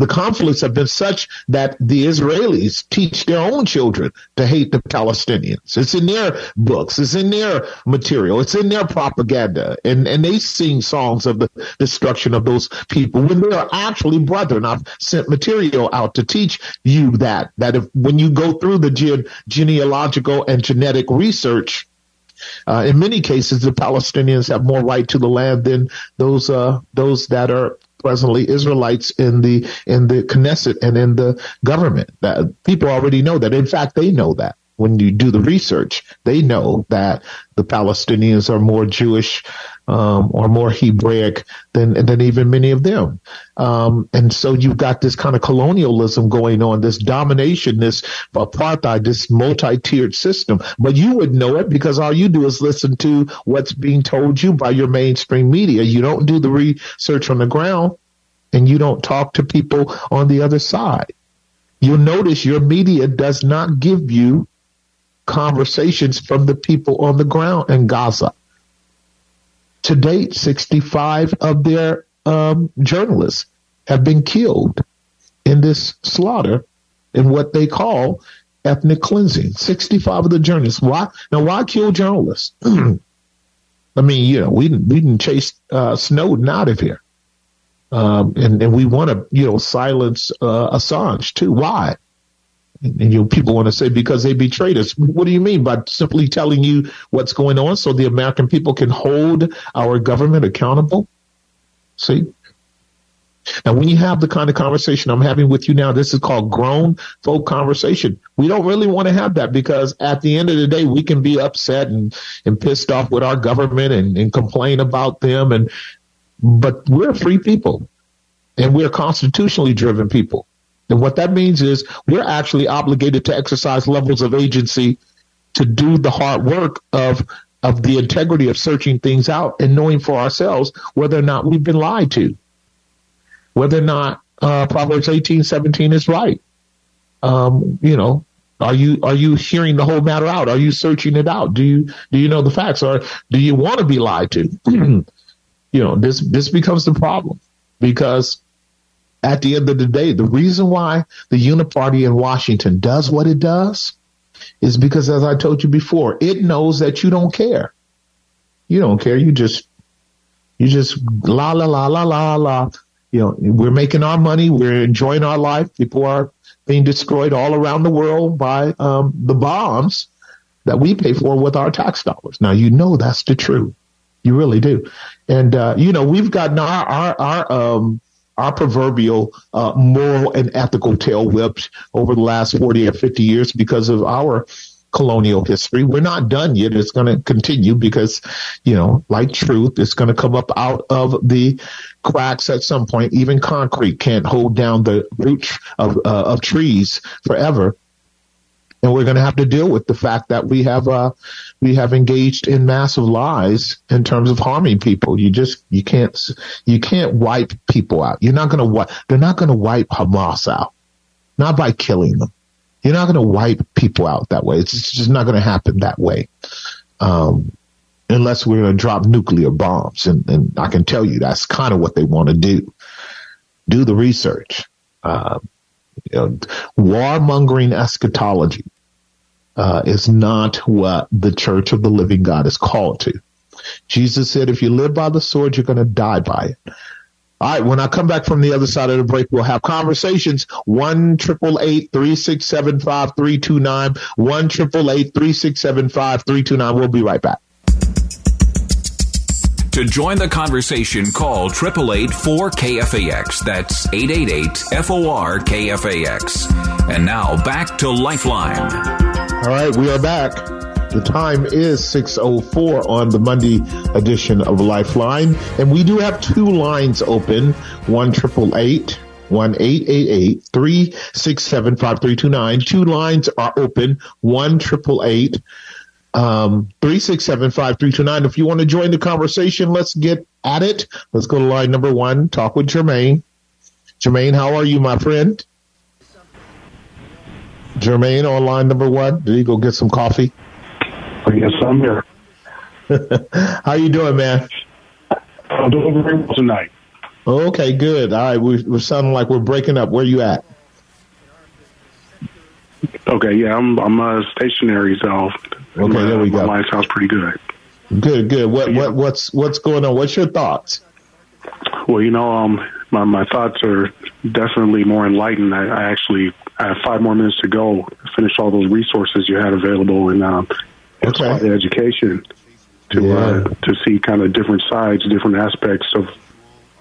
the conflicts have been such that the Israelis teach their own children to hate the Palestinians. It's in their books. It's in their material. It's in their propaganda. And, and they sing songs of the destruction of those people when they are actually brethren. I've sent material out to teach you that, that if when you go through the gene, genealogical and genetic research, uh, in many cases, the Palestinians have more right to the land than those uh, those that are presently Israelites in the in the Knesset and in the government. That people already know that. In fact, they know that when you do the research, they know that the Palestinians are more Jewish um, or more Hebraic than than even many of them. Um, and so you've got this kind of colonialism going on, this domination, this apartheid, this multi-tiered system. But you would know it because all you do is listen to what's being told you by your mainstream media. You don't do the research on the ground, and you don't talk to people on the other side. You'll notice your media does not give you conversations from the people on the ground in Gaza. To date, 65 of their um, journalists have been killed in this slaughter in what they call ethnic cleansing. 65 of the journalists. Why? Now, why kill journalists? I mean, you know, we didn't, we didn't chase uh, Snowden out of here. Um, and, and we want to, you know, silence uh, Assange too. Why? And you know, people want to say because they betrayed us. What do you mean by simply telling you what's going on so the American people can hold our government accountable? See? Now, when you have the kind of conversation I'm having with you now, this is called grown folk conversation. We don't really want to have that because at the end of the day, we can be upset and, and pissed off with our government and, and complain about them. And, but we're free people and we're constitutionally driven people. And what that means is we're actually obligated to exercise levels of agency to do the hard work of of the integrity of searching things out and knowing for ourselves whether or not we've been lied to, whether or not uh, Proverbs eighteen seventeen is right. Um, you know, are you are you hearing the whole matter out? Are you searching it out? Do you do you know the facts, or do you want to be lied to? you know, this this becomes the problem because at the end of the day, the reason why the Uniparty in Washington does what it does is because, as I told you before, it knows that you don't care. You don't care. You just, you just la la la la la la. You know, we're making our money. We're enjoying our life. People are being destroyed all around the world by um, the bombs that we pay for with our tax dollars. Now, you know that's the truth. You really do. And, uh, you know, we've gotten our, our, our, um, our proverbial uh, moral and ethical tail whipped over the last 40 or 50 years because of our colonial history. We're not done yet. It's going to continue because, you know, like truth, it's going to come up out of the cracks at some point. Even concrete can't hold down the roots of, uh, of trees forever. And we're going to have to deal with the fact that we have uh, we have engaged in massive lies in terms of harming people. You just you can't you can't wipe people out. You're not going to wipe. They're not going to wipe Hamas out, not by killing them. You're not going to wipe people out that way. It's just not going to happen that way. Um, unless we're going to drop nuclear bombs. And, and, I can tell you that's kind of what they want to do. Do the research. Uh, you know, warmongering eschatology uh, is not what the church of the living God is called to. Jesus said, if you live by the sword, you're going to die by it. All right. When I come back from the other side of the break, we'll have conversations. One triple eight three six seven five three two nine. One triple eight three six seven five three two nine. We'll be right back. To join the conversation, call 888-4KFAX. That's 888-FOR-KFAX. And now back to Lifeline. All right, we are back. The time is 6.04 on the Monday edition of Lifeline. And we do have two lines open. One triple eight one eight eight eight three six seven five three two nine. Two lines are open. One triple eight um, 3675329. If you want to join the conversation, let's get at it. Let's go to line number one, talk with Jermaine. Jermaine, how are you, my friend? Jermaine on line number one. Did he go get some coffee? Yes, I'm here. how you doing, man? I'm doing very well tonight. Okay, good. All right, we, we're sounding like we're breaking up. Where you at? Okay, yeah, I'm I'm uh, stationary, so Okay, my, there we go. My sounds pretty good. Good, good. What, yeah. what, what's, what's going on? What's your thoughts? Well, you know, um, my, my thoughts are definitely more enlightened. I, I actually I have five more minutes to go. Finish all those resources you had available in um, okay. education to yeah. uh, to see kind of different sides, different aspects of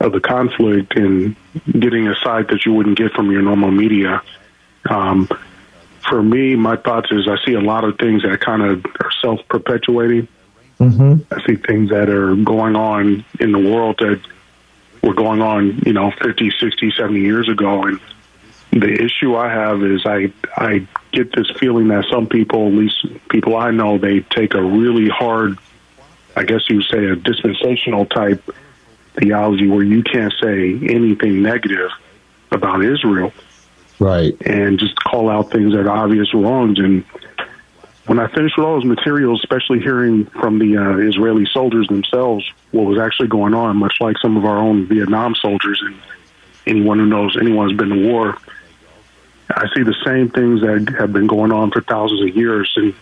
of the conflict, and getting a side that you wouldn't get from your normal media. Um, for me, my thoughts is I see a lot of things that kind of are self perpetuating. Mm-hmm. I see things that are going on in the world that were going on, you know, 50, 60, 70 years ago. And the issue I have is I, I get this feeling that some people, at least people I know, they take a really hard, I guess you would say a dispensational type theology where you can't say anything negative about Israel right? And just call out things that are obvious wrongs. And when I finished with all those materials, especially hearing from the uh, Israeli soldiers themselves what was actually going on, much like some of our own Vietnam soldiers and anyone who knows anyone who's been to war, I see the same things that have been going on for thousands of years. And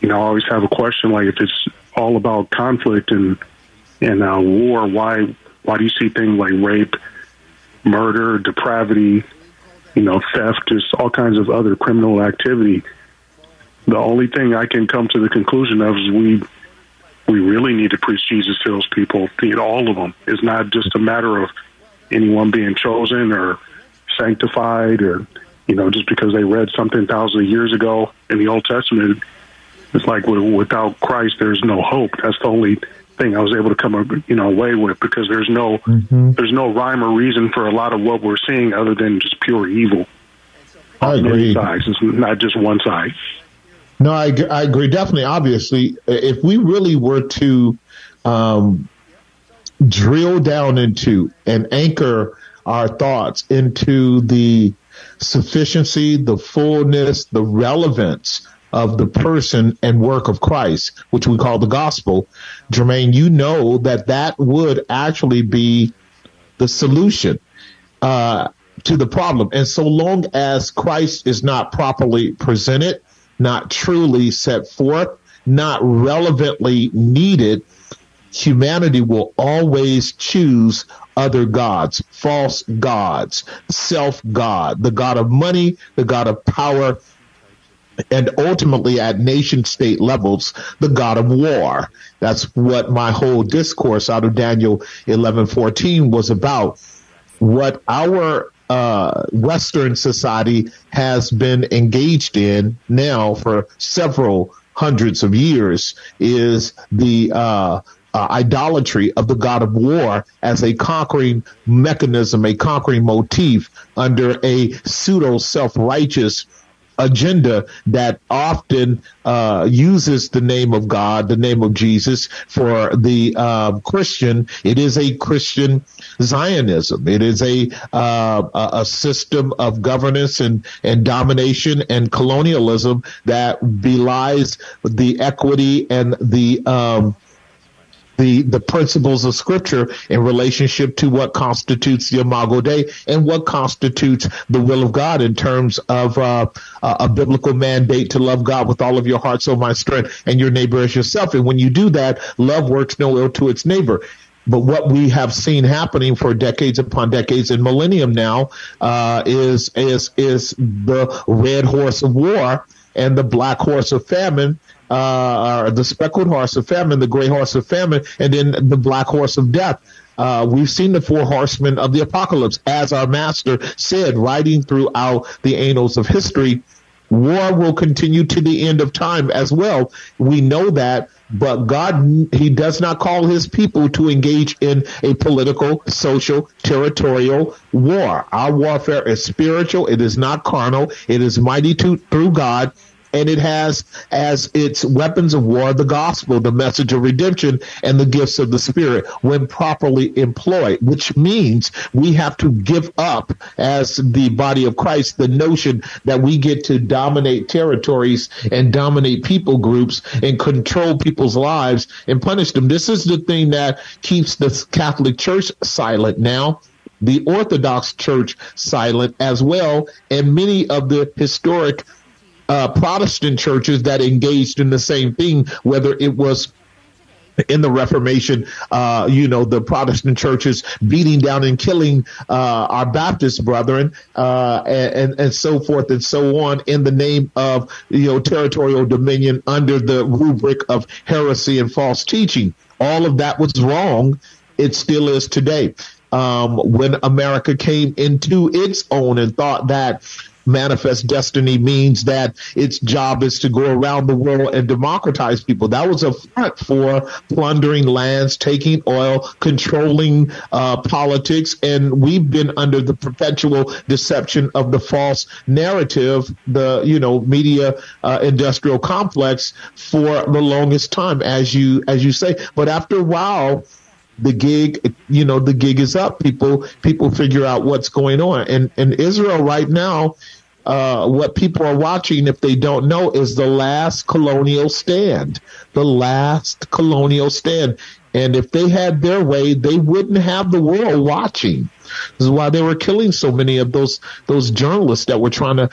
you know, I always have a question like, if it's all about conflict and and uh, war, why why do you see things like rape, murder, depravity, you know, theft, just all kinds of other criminal activity. The only thing I can come to the conclusion of is we we really need to preach Jesus to those people. You know, all of them. It's not just a matter of anyone being chosen or sanctified or you know just because they read something thousands of years ago in the Old Testament. It's like without Christ, there's no hope. That's the only thing I was able to come you know away with because there's no mm-hmm. there's no rhyme or reason for a lot of what we're seeing other than just pure evil. I agree. Sides. It's not just one side. No, I, I agree. Definitely, obviously, if we really were to um, drill down into and anchor our thoughts into the sufficiency, the fullness, the relevance of the person and work of Christ, which we call the gospel, Jermaine, you know that that would actually be the solution uh, to the problem. And so long as Christ is not properly presented, not truly set forth, not relevantly needed, humanity will always choose other gods, false gods, self God, the God of money, the God of power, and ultimately at nation state levels, the God of war. That's what my whole discourse out of Daniel 11:14 was about. What our uh, Western society has been engaged in now for several hundreds of years is the uh, uh, idolatry of the god of war as a conquering mechanism, a conquering motif under a pseudo self righteous agenda that often uh, uses the name of God, the name of Jesus for the uh, Christian. It is a Christian Zionism. It is a uh, a system of governance and and domination and colonialism that belies the equity and the um, the, the principles of scripture in relationship to what constitutes the Imago Dei and what constitutes the will of God in terms of uh, a biblical mandate to love God with all of your heart, soul, mind, strength, and your neighbor as yourself. And when you do that, love works no ill to its neighbor. But what we have seen happening for decades upon decades and millennium now uh, is is is the red horse of war and the black horse of famine uh, the speckled horse of famine, the gray horse of famine, and then the black horse of death. Uh, we've seen the four horsemen of the apocalypse, as our master said, riding throughout the annals of history. War will continue to the end of time as well. We know that, but God, He does not call His people to engage in a political, social, territorial war. Our warfare is spiritual. It is not carnal. It is mighty to, through God and it has as its weapons of war the gospel, the message of redemption, and the gifts of the Spirit when properly employed, which means we have to give up as the body of Christ the notion that we get to dominate territories and dominate people groups and control people's lives and punish them. This is the thing that keeps the Catholic Church silent now the Orthodox Church silent as well, and many of the historic uh, Protestant churches that engaged in the same thing, whether it was in the Reformation, uh, you know, the Protestant churches beating down and killing uh, our Baptist brethren, uh, and, and so forth and so on, in the name of you know territorial dominion under the rubric of heresy and false teaching. All of that was wrong. It still is today. Um, when America came into its own and thought that manifest destiny means that its job is to go around the world and democratize people. That was a front for plundering lands, taking oil, controlling uh, politics, and we've been under the perpetual deception of the false narrative, the you know media uh, industrial complex for the longest time, as you as you say. But after a while the gig, you know, the gig is up. People, people figure out what's going on. And, and Israel right now, uh, what people are watching, if they don't know, is the last colonial stand. The last colonial stand. And if they had their way, they wouldn't have the world watching. This is why they were killing so many of those those journalists that were trying to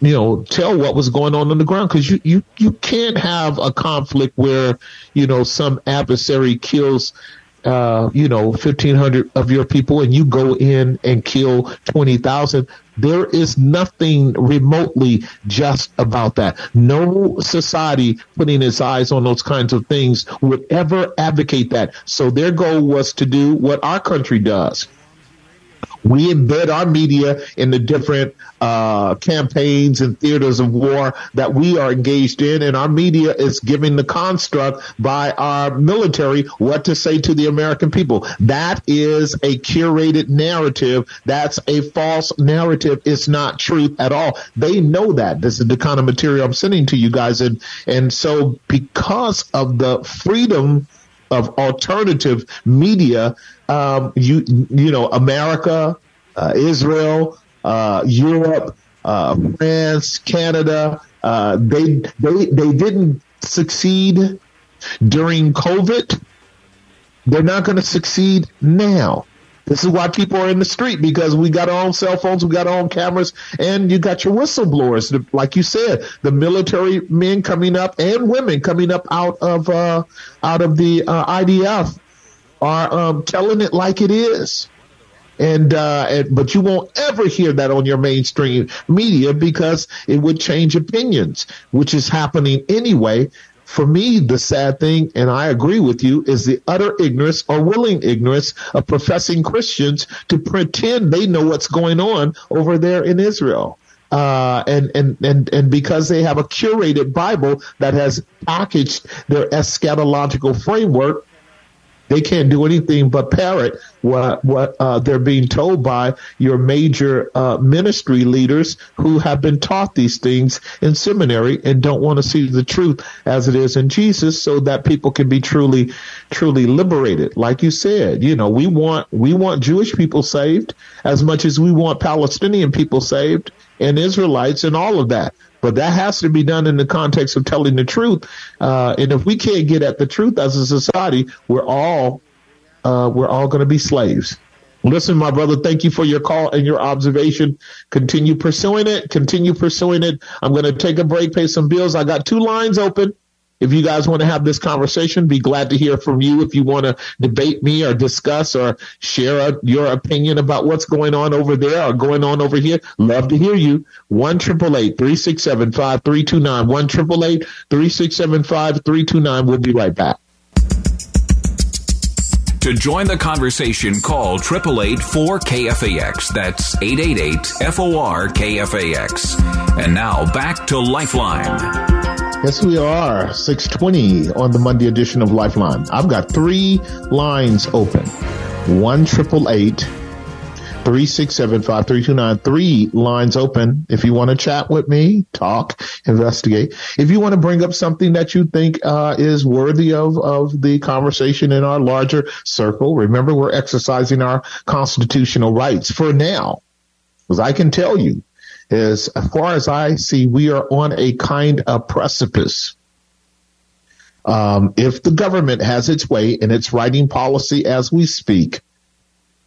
you know, tell what was going on on the ground because you, you, you can't have a conflict where, you know, some adversary kills uh, you know, 1,500 of your people and you go in and kill 20,000, there is nothing remotely just about that. No society putting its eyes on those kinds of things would ever advocate that. So their goal was to do what our country does we embed our media in the different uh, campaigns and theaters of war that we are engaged in, and our media is giving the construct by our military what to say to the American people. That is a curated narrative. That's a false narrative. It's not truth at all. They know that. This is the kind of material I'm sending to you guys, and and so because of the freedom of alternative media, um, you you know America, uh, Israel, uh, Europe, uh, France, Canada, uh, they they they didn't succeed during COVID. They're not going to succeed now. This is why people are in the street because we got our own cell phones, we got our own cameras, and you got your whistleblowers. Like you said, the military men coming up and women coming up out of uh, out of the uh, IDF are um, telling it like it is. And, uh, and, but you won't ever hear that on your mainstream media because it would change opinions, which is happening anyway for me, the sad thing, and I agree with you, is the utter ignorance or willing ignorance of professing Christians to pretend they know what's going on over there in Israel. Uh, and, and, and, and because they have a curated Bible that has packaged their eschatological framework They can't do anything but parrot what what uh, they're being told by your major uh, ministry leaders who have been taught these things in seminary and don't want to see the truth as it is in Jesus, so that people can be truly truly liberated. Like you said, you know, we want we want Jewish people saved as much as we want Palestinian people saved and Israelites and all of that. But that has to be done in the context of telling the truth. Uh, and if we can't get at the truth as a society, we're all uh, we're all going to be slaves. Listen, my brother, thank you for your call and your observation. Continue pursuing it. Continue pursuing it. I'm going to take a break, pay some bills. I got two lines open. If you guys want to have this conversation, be glad to hear from you. If you want to debate me or discuss or share a, your opinion about what's going on over there or going on over here, love to hear you. One triple eight three six seven five three two nine. One triple eight three six seven five three two nine. We'll be right back. To join the conversation, call 888 4KFAX. That's 888 FOR KFAX. And now back to Lifeline. Yes, we are. 620 on the Monday edition of Lifeline. I've got three lines open. one 367-5329. Three lines open. If you want to chat with me, talk, investigate. If you want to bring up something that you think uh, is worthy of of the conversation in our larger circle, remember we're exercising our constitutional rights for now, because I can tell you is as far as I see, we are on a kind of precipice. Um, if the government has its way and it's writing policy as we speak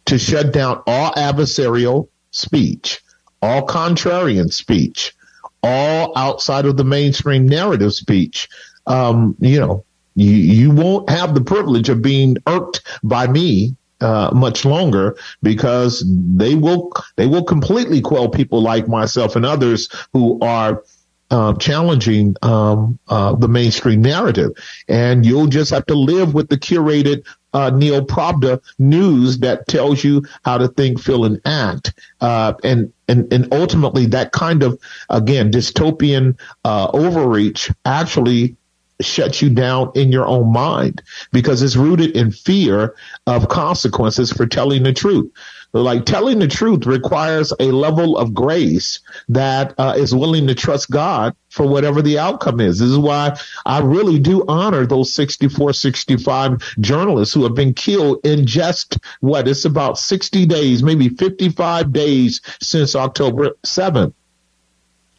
to shut down all adversarial speech, all contrarian speech, all outside of the mainstream narrative speech, um, you know, you, you won't have the privilege of being irked by me uh, much longer because they will they will completely quell people like myself and others who are uh, challenging um, uh, the mainstream narrative, and you'll just have to live with the curated uh, Neo Pravda news that tells you how to think, feel, and act, uh, and and and ultimately that kind of again dystopian uh, overreach actually shuts you down in your own mind because it's rooted in fear of consequences for telling the truth. Like telling the truth requires a level of grace that uh, is willing to trust God for whatever the outcome is. This is why I really do honor those 64, 65 journalists who have been killed in just what? It's about 60 days, maybe 55 days since October 7th.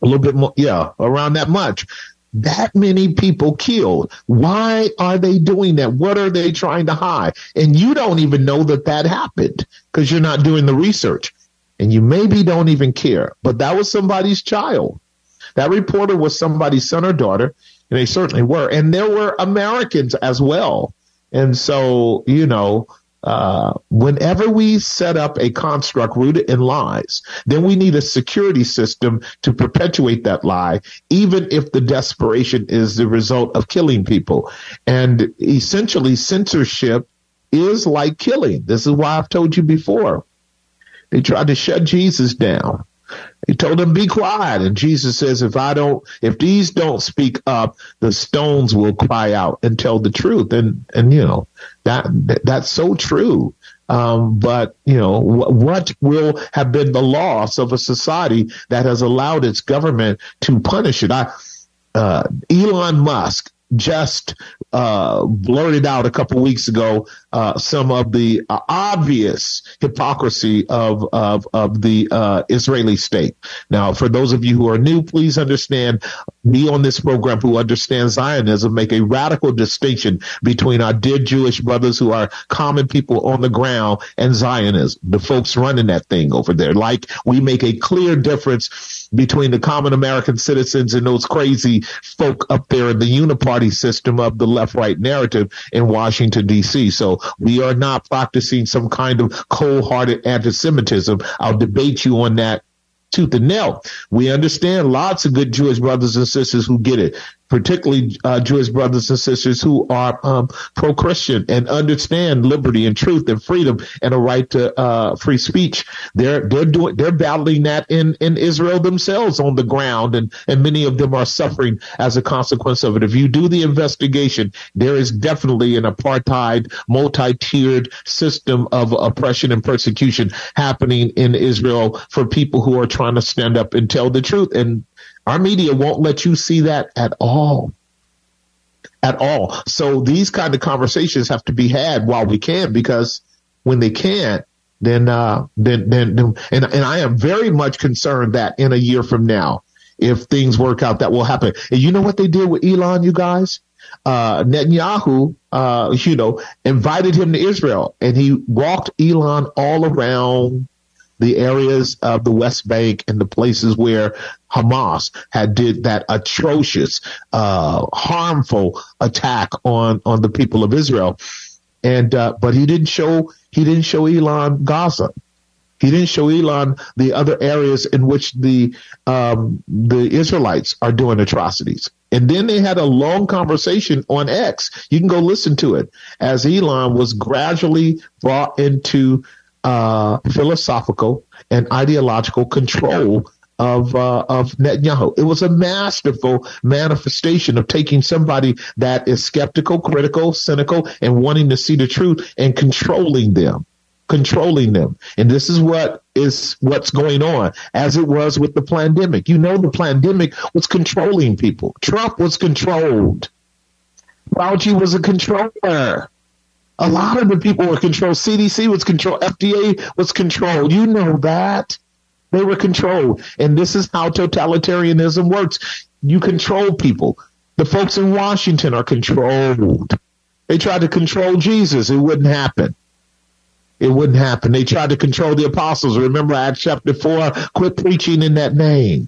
A little bit more, yeah, around that much that many people killed. Why are they doing that? What are they trying to hide? And you don't even know that that happened because you're not doing the research and you maybe don't even care, but that was somebody's child. That reporter was somebody's son or daughter and they certainly were. And there were Americans as well. And so, you know, uh, whenever we set up a construct rooted in lies, then we need a security system to perpetuate that lie, even if the desperation is the result of killing people. And essentially, censorship is like killing. This is why I've told you before. They tried to shut Jesus down. He told them, be quiet. And Jesus says, if I don't, if these don't speak up, the stones will cry out and tell the truth. And, and, you know, that, that's so true. Um, but you know, what will have been the loss of a society that has allowed its government to punish it? I, uh, Elon Musk just uh, blurted out a couple weeks ago uh, some of the uh, obvious hypocrisy of of, of the uh, Israeli state. Now, for those of you who are new, please understand me on this program who understand Zionism make a radical distinction between our dear Jewish brothers who are common people on the ground and Zionism, the folks running that thing over there. Like we make a clear difference between the common American citizens and those crazy folk up there in the uniparty system of the left right narrative in Washington, D.C. So we are not practicing some kind of cold hearted anti Semitism. I'll debate you on that tooth and nail. We understand lots of good Jewish brothers and sisters who get it particularly uh, Jewish brothers and sisters who are um, pro-Christian and understand liberty and truth and freedom and a right to uh, free speech. They're they're doing they're battling that in in Israel themselves on the ground, and and many of them are suffering as a consequence of it. If you do the investigation, there is definitely an apartheid, multi-tiered system of oppression and persecution happening in Israel for people who are trying to stand up and tell the truth and our media won't let you see that at all. At all. So these kind of conversations have to be had while we can, because when they can't, then, uh, then, then, then and, and I am very much concerned that in a year from now, if things work out, that will happen. And you know what they did with Elon, you guys? Uh, Netanyahu, uh, you know, invited him to Israel and he walked Elon all around the areas of the West Bank and the places where Hamas had did that atrocious, uh, harmful attack on, on the people of Israel. And, uh, but he didn't show, he didn't show Elon Gaza. He didn't show Elon the other areas in which the, um, the Israelites are doing atrocities. And then they had a long conversation on X. You can go listen to it as Elon was gradually brought into uh, philosophical and ideological control of uh, of Netanyahu. It was a masterful manifestation of taking somebody that is skeptical, critical, cynical, and wanting to see the truth and controlling them, controlling them. And this is what is what's going on, as it was with the pandemic. You know, the pandemic was controlling people. Trump was controlled. Fauci was a controller. A lot of the people were controlled. CDC was controlled. FDA was controlled. You know that. They were controlled. And this is how totalitarianism works. You control people. The folks in Washington are controlled. They tried to control Jesus. It wouldn't happen. It wouldn't happen. They tried to control the apostles. Remember Acts chapter 4? Quit preaching in that name.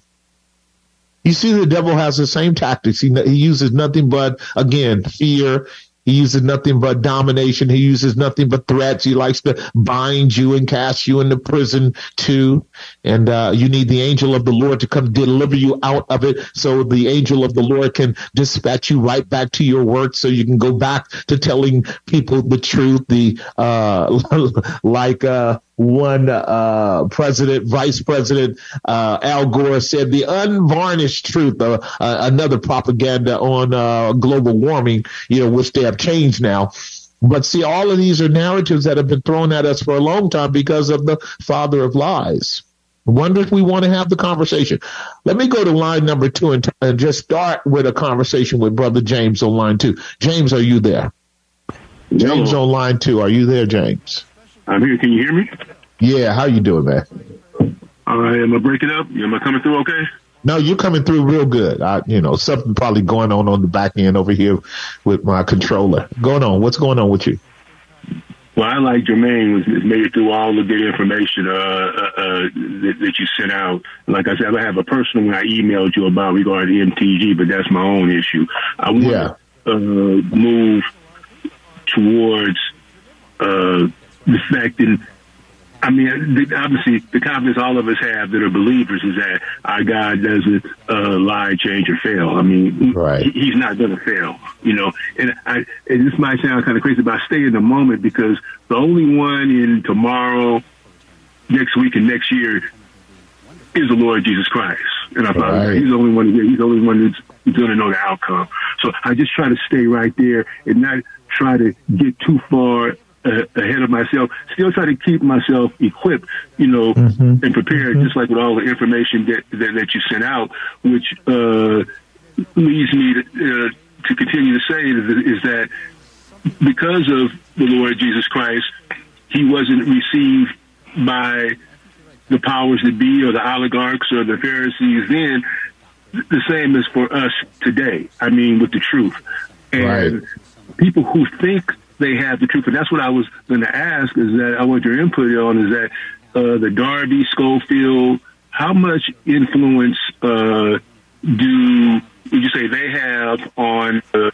You see, the devil has the same tactics. He, he uses nothing but, again, fear. He uses nothing but domination. He uses nothing but threats. He likes to bind you and cast you into prison too. And uh, you need the angel of the Lord to come deliver you out of it, so the angel of the Lord can dispatch you right back to your work, so you can go back to telling people the truth. The uh, like uh, one uh, president, vice president uh, Al Gore said the unvarnished truth. Uh, uh another propaganda on uh, global warming, you know, which they have changed now. But see, all of these are narratives that have been thrown at us for a long time because of the father of lies. Wonder if we want to have the conversation. Let me go to line number two and, t- and just start with a conversation with Brother James on line two. James, are you there? James on line two. Are you there, James? I'm here. Can you hear me? Yeah. How you doing, man? All right. Am I breaking up? Am I coming through okay? No, you're coming through real good. I, you know, something probably going on on the back end over here with my controller. Going on. What's going on with you? Well, I like Jermaine was made it through all the good information uh, uh, uh, that, that, you sent out. Like I said, I have a personal one I emailed you about regarding MTG, but that's my own issue. I want yeah. to uh, move towards uh, the fact that I mean, obviously, the confidence all of us have that are believers is that our God doesn't uh, lie, change, or fail. I mean, right. He's not going to fail, you know. And I, and this might sound kind of crazy, but I stay in the moment because the only one in tomorrow, next week, and next year is the Lord Jesus Christ. And I thought right. he's the only one. He's the only one that's going to know the outcome. So I just try to stay right there and not try to get too far ahead of myself. Still try to keep myself equipped, you know, mm-hmm. and prepared, mm-hmm. just like with all the information that that, that you sent out, which uh, leads me to, uh, to continue to say is that because of the Lord Jesus Christ, he wasn't received by the powers that be or the oligarchs or the Pharisees then the same is for us today. I mean, with the truth. And right. people who think they have the truth. And that's what I was going to ask is that I want your input on is that uh, the Darby Scofield, how much influence uh, do would you say they have on uh,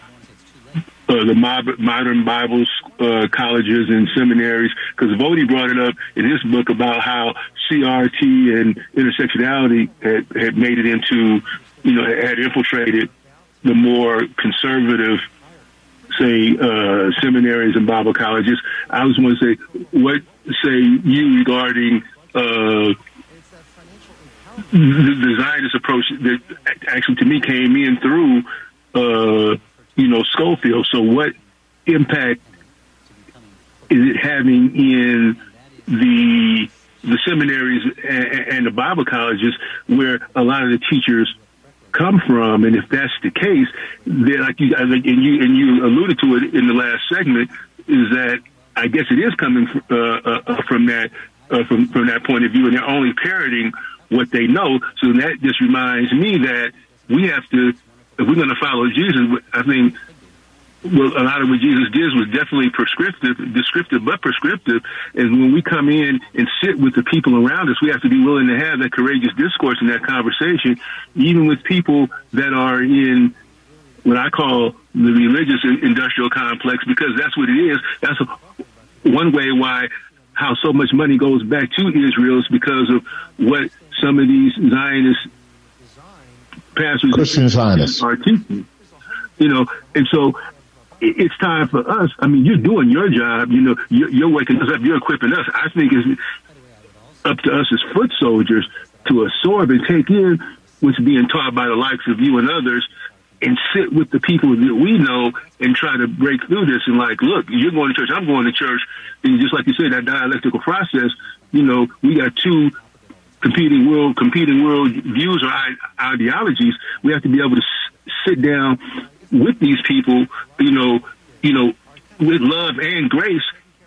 the modern Bible uh, colleges and seminaries, because Voddie brought it up in his book about how CRT and intersectionality had, had made it into, you know, had infiltrated the more conservative, say, uh, seminaries and Bible colleges. I was want to say, what say you regarding uh, the Zionist approach that actually to me came in through uh, you know, Scofield. So what impact is it having in the the seminaries and, and the Bible colleges where a lot of the teachers come from? And if that's the case, then like you, and you and you alluded to it in the last segment, is that I guess it is coming uh, uh, from that uh, from from that point of view, and they're only parroting what they know. So that just reminds me that we have to if we're going to follow Jesus, I think well, a lot of what Jesus did was definitely prescriptive, descriptive, but prescriptive. And when we come in and sit with the people around us, we have to be willing to have that courageous discourse and that conversation, even with people that are in what I call the religious industrial complex, because that's what it is. That's one way why how so much money goes back to Israel is because of what some of these Zionist pastors Christian Zionists are teaching. You know, and so it's time for us. I mean, you're doing your job. You know, you're, you're waking us up. You're equipping us. I think it's up to us as foot soldiers to absorb and take in what's being taught by the likes of you and others and sit with the people that we know and try to break through this and like, look, you're going to church, I'm going to church. And just like you said, that dialectical process, you know, we got two competing world competing world views or ideologies. We have to be able to sit down with these people, you know, you know, with love and grace,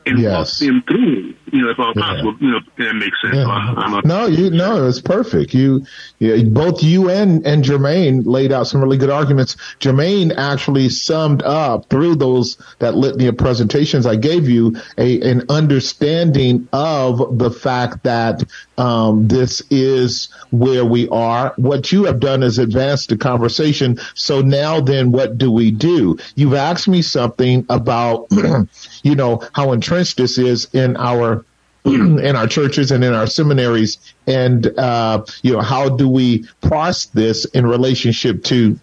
and yes. walk them through. You know, if all possible. Yeah. You know, that makes sense. Yeah. no, you no, it's perfect. You, you, both you and and Jermaine laid out some really good arguments. Jermaine actually summed up through those that litany of presentations I gave you a an understanding of the fact that um, this is where we are. What you have done is advance the conversation. So now then what do we do? You've asked me something about, you know, how entrenched this is in our in our churches and in our seminaries. And uh, you know how do we parse this in relationship to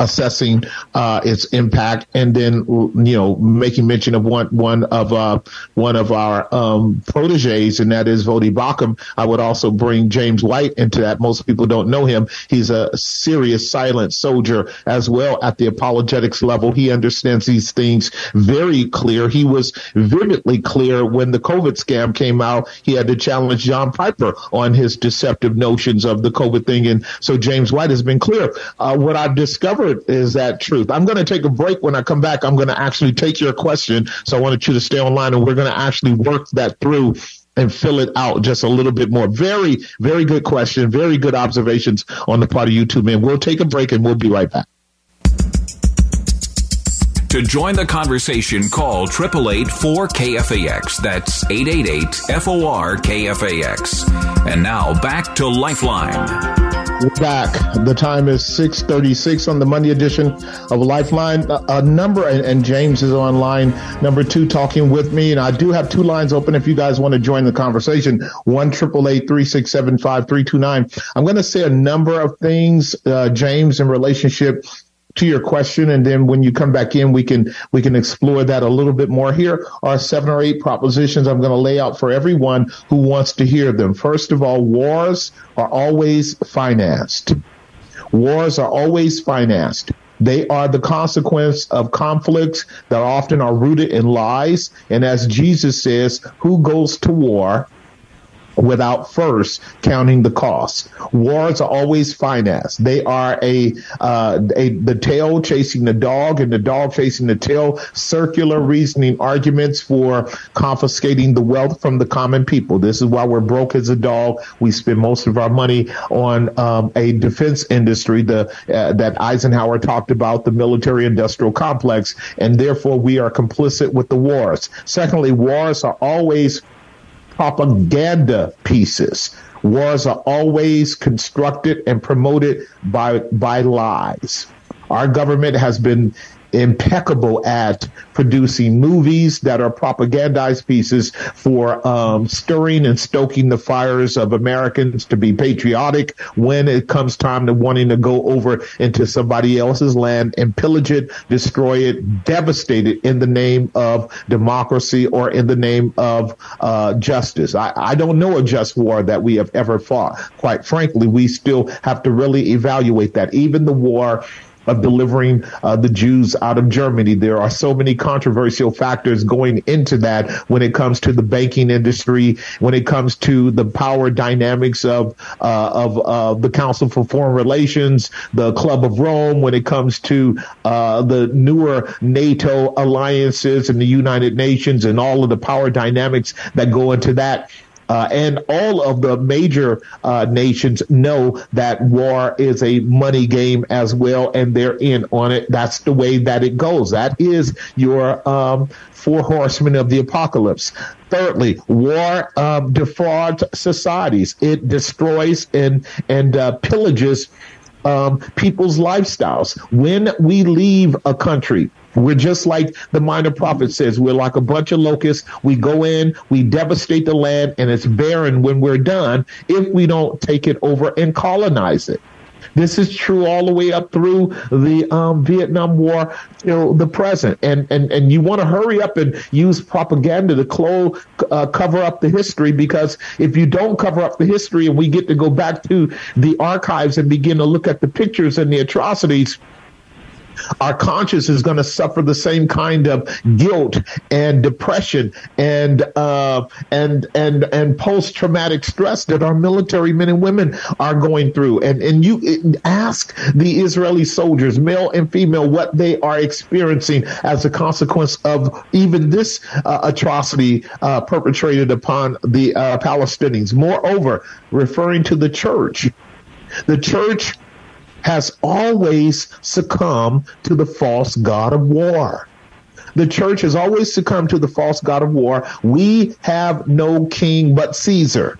assessing uh, its impact, and then you know making mention of one one of uh, one of our um, proteges, and that is Voddie Baucham. I would also bring James White into that. Most people don't know him. He's a serious silent soldier as well at the apologetics level. He understands these things very clear. He was vividly clear when the COVID scam came out. He had to challenge John Piper on his deceptive notions of the COVID thing, and so James White has been clear. Uh, what I've discovered discovered is that truth. I'm going to take a break. When I come back, I'm going to actually take your question. So I wanted you to stay online and we're going to actually work that through and fill it out just a little bit more. Very, very good question. Very good observations on the part of you two. We'll take a break and we'll be right back. To join the conversation, call 888-4KFAX. That's 888-FOR-KFAX. And now back to Lifeline. We're back. The time is 636 on the Monday edition of Lifeline. A, number, and, and, James is on line number two talking with me. And I do have two lines open if you guys want to join the conversation. One triple eight three six seven five three two nine. I'm going to say a number of things, uh, James, in relationship to your question, and then when you come back in, we can we can explore that a little bit more. Here are seven or eight propositions I'm going to lay out for everyone who wants to hear them. First of all, wars are always financed. Wars are always financed. They are the consequence of conflicts that often are rooted in lies. And as Jesus says, who goes to war without first counting the cost. Wars are always financed. They are a, uh, a the tail chasing the dog and the dog chasing the tail. Circular reasoning arguments for confiscating the wealth from the common people. This is why we're broke as a dog. We spend most of our money on um, a defense industry the, uh, that Eisenhower talked about, the military industrial complex, and therefore we are complicit with the wars. Secondly, wars are always propaganda pieces. Wars are always constructed and promoted by, by lies. Our government has been impeccable at producing movies that are propagandized pieces for um, stirring and stoking the fires of Americans to be patriotic when it comes time to wanting to go over into somebody else's land and pillage it, destroy it, devastate it in the name of democracy or in the name of uh, justice. I, I don't know a just war that we have ever fought. Quite frankly, we still have to really evaluate that. Even the war of delivering uh, the Jews out of Germany. There are so many controversial factors going into that when it comes to the banking industry, when it comes to the power dynamics of uh, of uh, the Council for Foreign Relations, the Club of Rome, when it comes to uh, the newer NATO alliances and the United Nations and all of the power dynamics that go into that. Uh, and all of the major uh, nations know that war is a money game as well, and they're in on it. That's the way that it goes. That is your um, four horsemen of the apocalypse. Thirdly, war um, defrauds societies. It destroys and and uh, pillages um, people's lifestyles. When we leave a country, we're just like the minor prophet says, we're like a bunch of locusts. We go in, we devastate the land, and it's barren when we're done if we don't take it over and colonize it. This is true all the way up through the um, Vietnam War till the present. And, and, and you want to hurry up and use propaganda to close, uh, cover up the history because if you don't cover up the history and we get to go back to the archives and begin to look at the pictures and the atrocities, our conscience is going to suffer the same kind of guilt and depression and uh, and and and post traumatic stress that our military men and women are going through. And and you ask the Israeli soldiers, male and female, what they are experiencing as a consequence of even this uh, atrocity uh, perpetrated upon the uh, Palestinians. Moreover, referring to the church, the church has always succumbed to the false God of war. The church has always succumbed to the false God of war. We have no king but Caesar.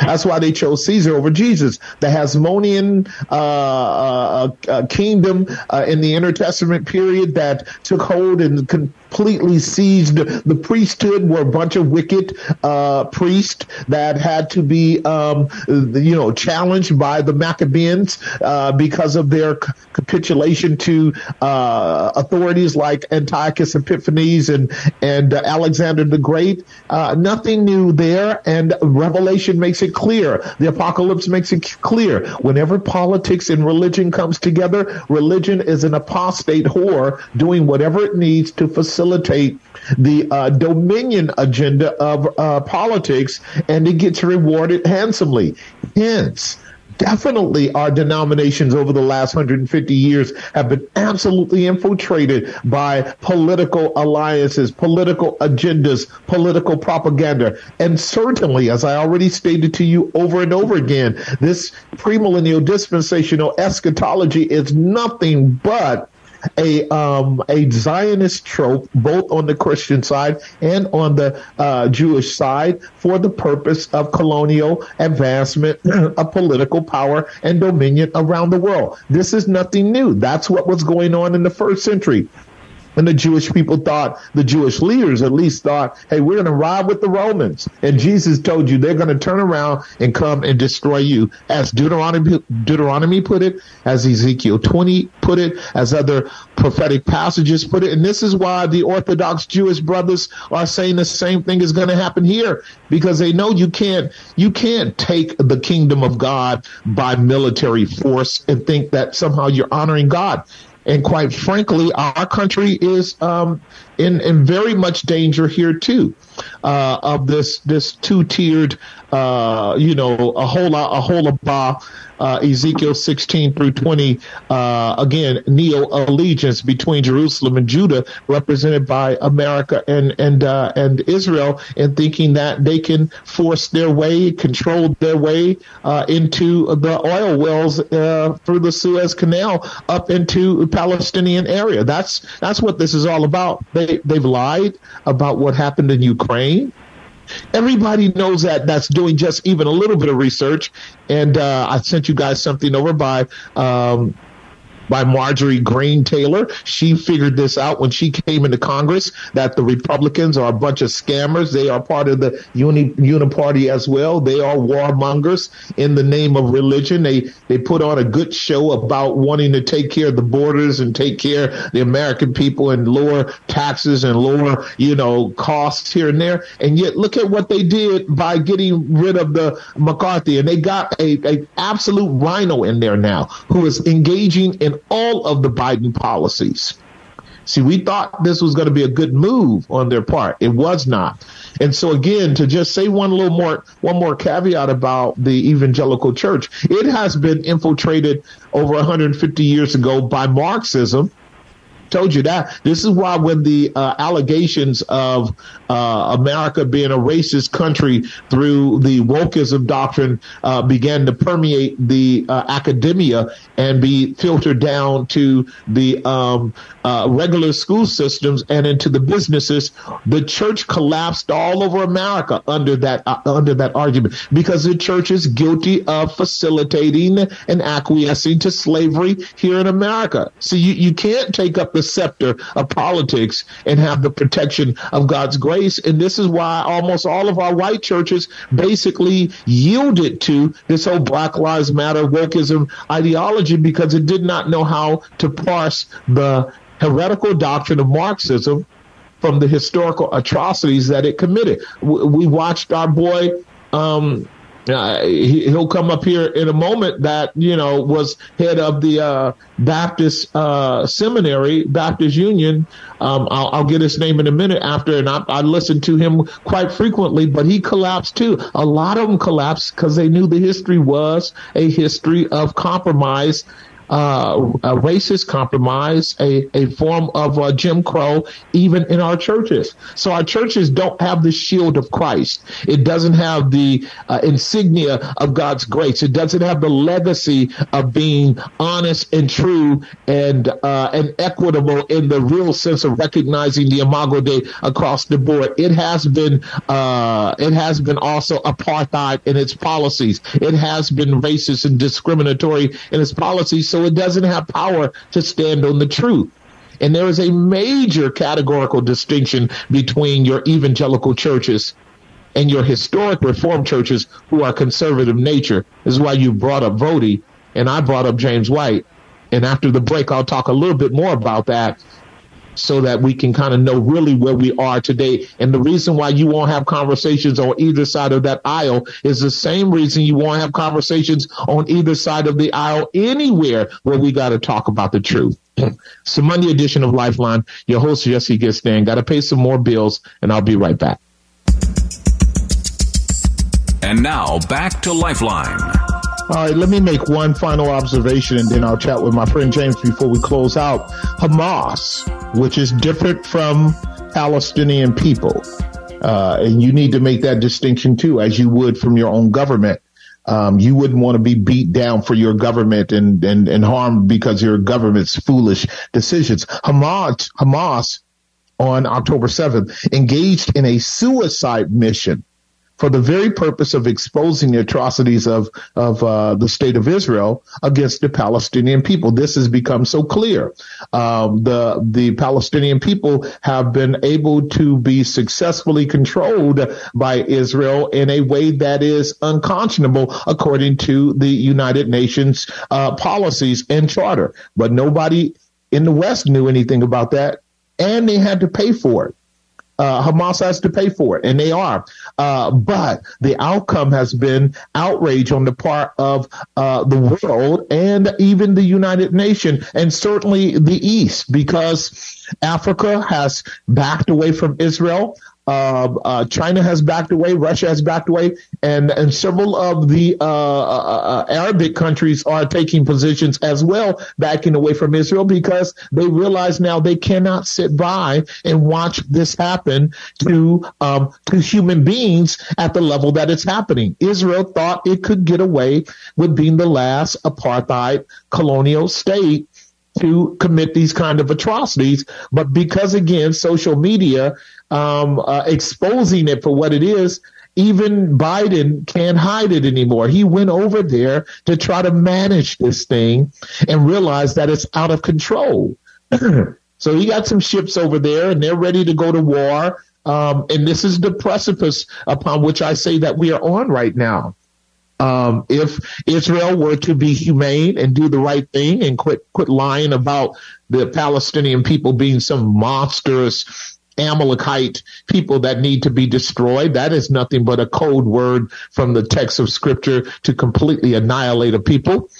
That's why they chose Caesar over Jesus. The Hasmonean uh, uh, uh, kingdom uh, in the Intertestament period that took hold and completely seized the priesthood were a bunch of wicked uh, priests that had to be, um, you know, challenged by the Maccabees uh, because of their capitulation to authorities like Antiochus Epiphanes and and Alexander the Great. nothing new there, and Revelation makes makes it clear. The apocalypse makes it clear. Whenever politics and religion comes together, religion is an apostate whore doing whatever it needs to facilitate the uh, dominion agenda of uh, politics, and it gets rewarded handsomely. Hence, definitely our denominations over the last 150 years have been absolutely infiltrated by political alliances, political agendas, political propaganda. And certainly, as I already stated to you over and over again, this premillennial dispensational eschatology is nothing but a um, a Zionist trope, both on the Christian side and on the uh, Jewish side, for the purpose of colonial advancement of political power and dominion around the world. This is nothing new. That's what was going on in the first century. And the Jewish people thought, the Jewish leaders at least thought, hey, we're going to ride with the Romans. And Jesus told you they're going to turn around and come and destroy you. As Deuteronomy, Deuteronomy put it, as Ezekiel 20 put it, as other prophetic passages put it. And this is why the Orthodox Jewish brothers are saying the same thing is going to happen here because they know you can't, you can't take the kingdom of God by military force and think that somehow you're honoring God. And quite frankly, our country is um, in in very much danger here too uh, of this this two tiered, uh, you know, a whole lot, a whole lot uh, Ezekiel 16 through 20, uh, again, neo allegiance between Jerusalem and Judah, represented by America and and uh, and Israel, and thinking that they can force their way, control their way uh, into the oil wells through the Suez Canal up into Palestinian area. That's that's what this is all about. They they've lied about what happened in Ukraine. Everybody knows that that's doing just even a little bit of research. And uh, I sent you guys something over by um, by Marjorie Greene Taylor. She figured this out when she came into Congress that the Republicans are a bunch of scammers. They are part of the uni, uniparty as well. They are warmongers in the name of religion. They they put on a good show about wanting to take care of the borders and take care of the American people and lower taxes and lower you know costs here and there. And yet look at what they did by getting rid of the McCarthy and they got a, a absolute RINO in there now who is engaging in all of the Biden policies. See, we thought this was going to be a good move on their part. It was not. And so again, to just say one little more, one more caveat about the evangelical church, it has been infiltrated over 150 years ago by Marxism told you that. This is why when the uh, allegations of uh, America being a racist country through the wokeism doctrine uh, began to permeate the uh, academia and be filtered down to the um, uh, regular school systems and into the businesses, the church collapsed all over America under that uh, under that argument because the church is guilty of facilitating and acquiescing to slavery here in America. So you, you can't take up the scepter of politics and have the protection of God's grace. And this is why almost all of our white churches basically yielded to this whole Black Lives Matter wokeism ideology because it did not know how to parse the heretical doctrine of Marxism from the historical atrocities that it committed. We watched our boy um, uh, he, will come up here in a moment that, you know, was head of the uh, Baptist uh, Seminary, Baptist Union. Um, I'll, I'll, get his name in a minute after, and I, I listened to him quite frequently, but he collapsed too. A lot of them collapsed because they knew the history was a history of compromise uh, a racist compromise, a, a form of uh, Jim Crow, even in our churches. So our churches don't have the shield of Christ. It doesn't have the uh, insignia of God's grace. It doesn't have the legacy of being honest and true and uh, and equitable in the real sense of recognizing the imago Dei across the board. It has been uh, it has been also apartheid in its policies. It has been racist and discriminatory in its policies. So it doesn't have power to stand on the truth. And there is a major categorical distinction between your evangelical churches and your historic reform churches who are conservative nature. This is why you brought up Voddie and I brought up James White. And after the break, I'll talk a little bit more about that so that we can kind of know really where we are today. And the reason why you won't have conversations on either side of that aisle is the same reason you won't have conversations on either side of the aisle anywhere where we got to talk about the truth. so Monday edition of Lifeline, your host Jesse Gistand. Got to pay some more bills, and I'll be right back. And now back to Lifeline. All right, let me make one final observation and then I'll chat with my friend James before we close out. Hamas, which is different from Palestinian people, uh, and you need to make that distinction too, as you would from your own government. Um, you wouldn't want to be beat down for your government and, and, and harmed because your government's foolish decisions. Hamas, Hamas on October 7th engaged in a suicide mission for the very purpose of exposing the atrocities of of uh, the state of Israel against the Palestinian people. This has become so clear. Um, the the Palestinian people have been able to be successfully controlled by Israel in a way that is unconscionable according to the United Nations uh, policies and charter. But nobody in the West knew anything about that, and they had to pay for it. Uh, Hamas has to pay for it, and they are. Uh, but the outcome has been outrage on the part of uh, the world and even the United Nations, and certainly the East, because Africa has backed away from Israel. Uh, uh, China has backed away, Russia has backed away, and and several of the uh, uh, uh, Arabic countries are taking positions as well, backing away from Israel because they realize now they cannot sit by and watch this happen to um, to human beings at the level that it's happening. Israel thought it could get away with being the last apartheid colonial state to commit these kind of atrocities. But because again, social media um, uh, exposing it for what it is, even Biden can't hide it anymore. He went over there to try to manage this thing and realize that it's out of control. so he got some ships over there and they're ready to go to war. Um, and this is the precipice upon which I say that we are on right now. Um, if Israel were to be humane and do the right thing and quit quit lying about the Palestinian people being some monstrous Amalekite people that need to be destroyed. That is nothing but a code word from the text of scripture to completely annihilate a people.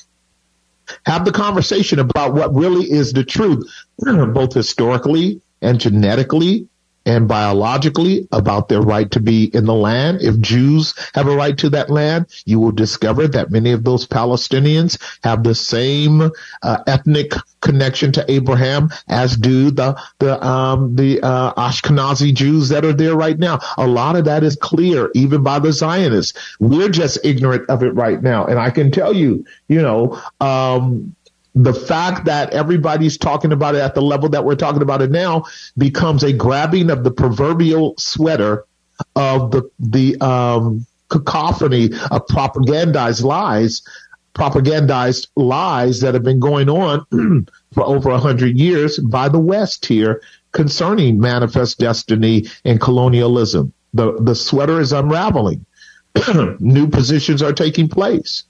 Have the conversation about what really is the truth, both historically and genetically and biologically about their right to be in the land. If Jews have a right to that land, you will discover that many of those Palestinians have the same uh, ethnic connection to Abraham as do the the um, the uh, Ashkenazi Jews that are there right now. A lot of that is clear, even by the Zionists. We're just ignorant of it right now, and I can tell you, you know, um, the fact that everybody's talking about it at the level that we're talking about it now becomes a grabbing of the proverbial sweater of the the um, cacophony of propagandized lies, propagandized lies that have been going on for over a hundred years by the West here concerning manifest destiny and colonialism. The the sweater is unraveling. New positions are taking place.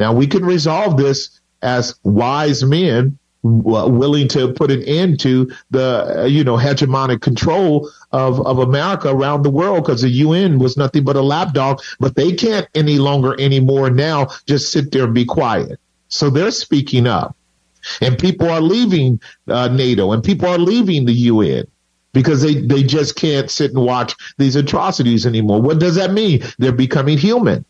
Now we can resolve this as wise men willing to put an end to the you know hegemonic control of of America around the world because the UN was nothing but a lapdog but they can't any longer anymore now just sit there and be quiet. So they're speaking up. And people are leaving uh, NATO and people are leaving the UN because they they just can't sit and watch these atrocities anymore. What does that mean? They're becoming human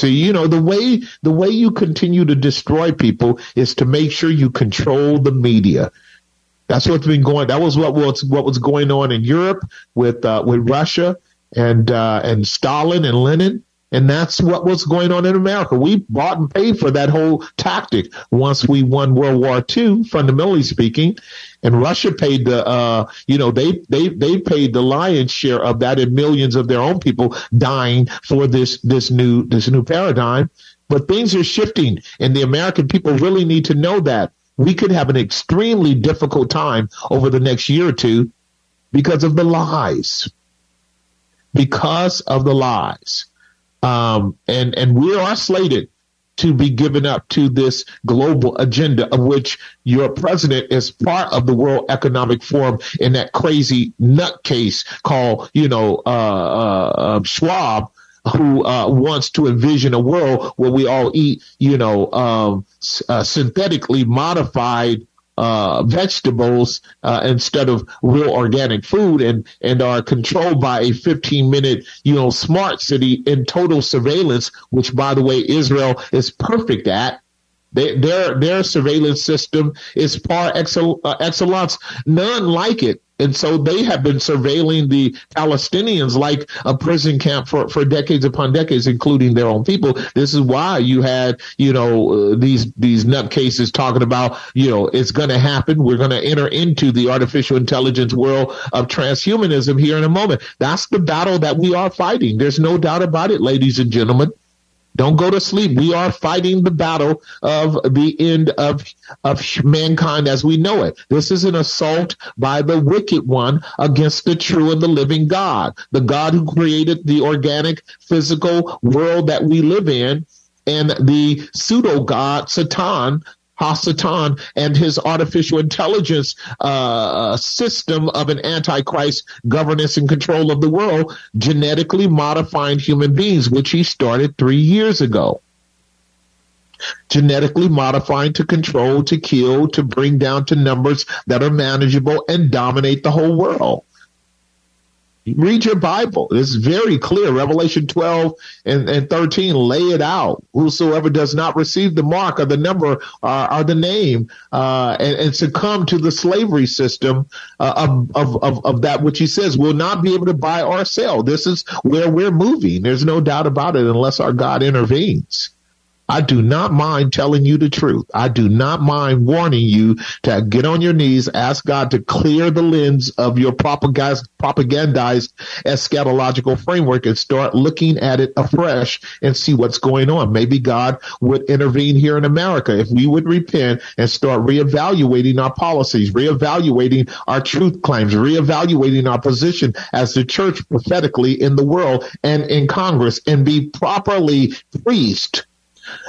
to you know the way the way you continue to destroy people is to make sure you control the media. That's what's been going. That was what was what was going on in Europe with uh, with Russia and uh, and Stalin and Lenin. And that's what was going on in America. We bought and paid for that whole tactic once we won World War II, fundamentally speaking. And Russia paid the, uh, you know, they, they, they paid the lion's share of that and millions of their own people dying for this, this new, this new paradigm. But things are shifting and the American people really need to know that we could have an extremely difficult time over the next year or two because of the lies. Because of the lies. Um, and, and we are slated to be given up to this global agenda of which your president is part of the World Economic Forum in that crazy nutcase called, you know, uh, uh, uh Schwab, who uh, wants to envision a world where we all eat, you know, um, uh, synthetically modified uh, vegetables uh, instead of real organic food and, and are controlled by a 15 minute, you know, smart city in total surveillance, which by the way, Israel is perfect at. They, their, their surveillance system is par uh, excellence, none like it. And so they have been surveilling the Palestinians like a prison camp for, for decades upon decades, including their own people. This is why you had, you know, uh, these, these nutcases talking about, you know, it's going to happen. We're going to enter into the artificial intelligence world of transhumanism here in a moment. That's the battle that we are fighting. There's no doubt about it, ladies and gentlemen. Don't go to sleep. We are fighting the battle of the end of, of mankind as we know it. This is an assault by the wicked one against the true and the living God, the God who created the organic physical world that we live in and the pseudo God, Satan, Hasatan and his artificial intelligence uh, system of an antichrist governance and control of the world, genetically modifying human beings, which he started three years ago. Genetically modifying to control, to kill, to bring down to numbers that are manageable and dominate the whole world. Read your Bible. It's very clear. Revelation 12 and, and 13 lay it out. Whosoever does not receive the mark or the number uh, or the name uh, and, and, succumb to the slavery system uh, of, of, of, of, that which he says will not be able to buy or sell. This is where we're moving. There's no doubt about it unless our God intervenes. I do not mind telling you the truth. I do not mind warning you to get on your knees, ask God to clear the lens of your propagandized eschatological framework and start looking at it afresh and see what's going on. Maybe God would intervene here in America if we would repent and start reevaluating our policies, reevaluating our truth claims, reevaluating our position as the church prophetically in the world and in Congress and be properly priest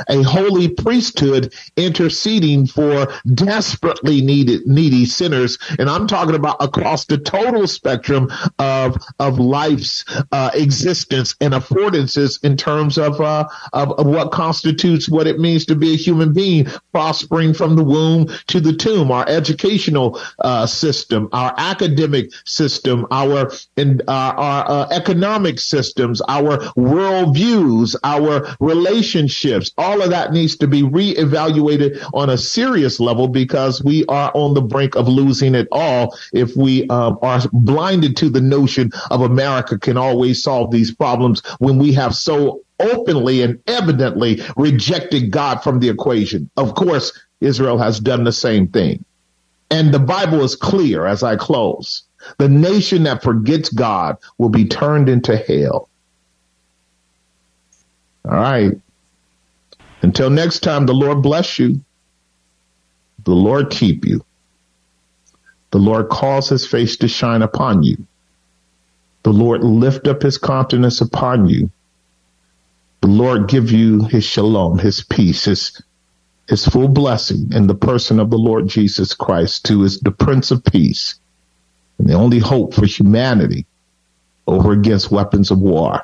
a holy priesthood interceding for desperately needed needy sinners. And i'm talking about across the total spectrum of of life's uh, existence and affordances in terms of, uh, of, of what constitutes what it means to be a human being prospering from the womb to the tomb. Our educational uh, system our academic system our in, uh, our uh, economic systems our worldviews our relationships all of that needs to be reevaluated on a serious level because we are on the brink of losing it all if we um, are blinded to the notion of America can always solve these problems when we have so openly and evidently rejected God from the equation. Of course, Israel has done the same thing. And the Bible is clear as I close. The nation that forgets God will be turned into hell. All right. Until next time, the Lord bless you. The Lord keep you. The Lord cause his face to shine upon you. The Lord lift up his countenance upon you. The Lord give you his shalom, his peace, his, his full blessing in the person of the Lord Jesus Christ, who is the Prince of Peace and the only hope for humanity over against weapons of war.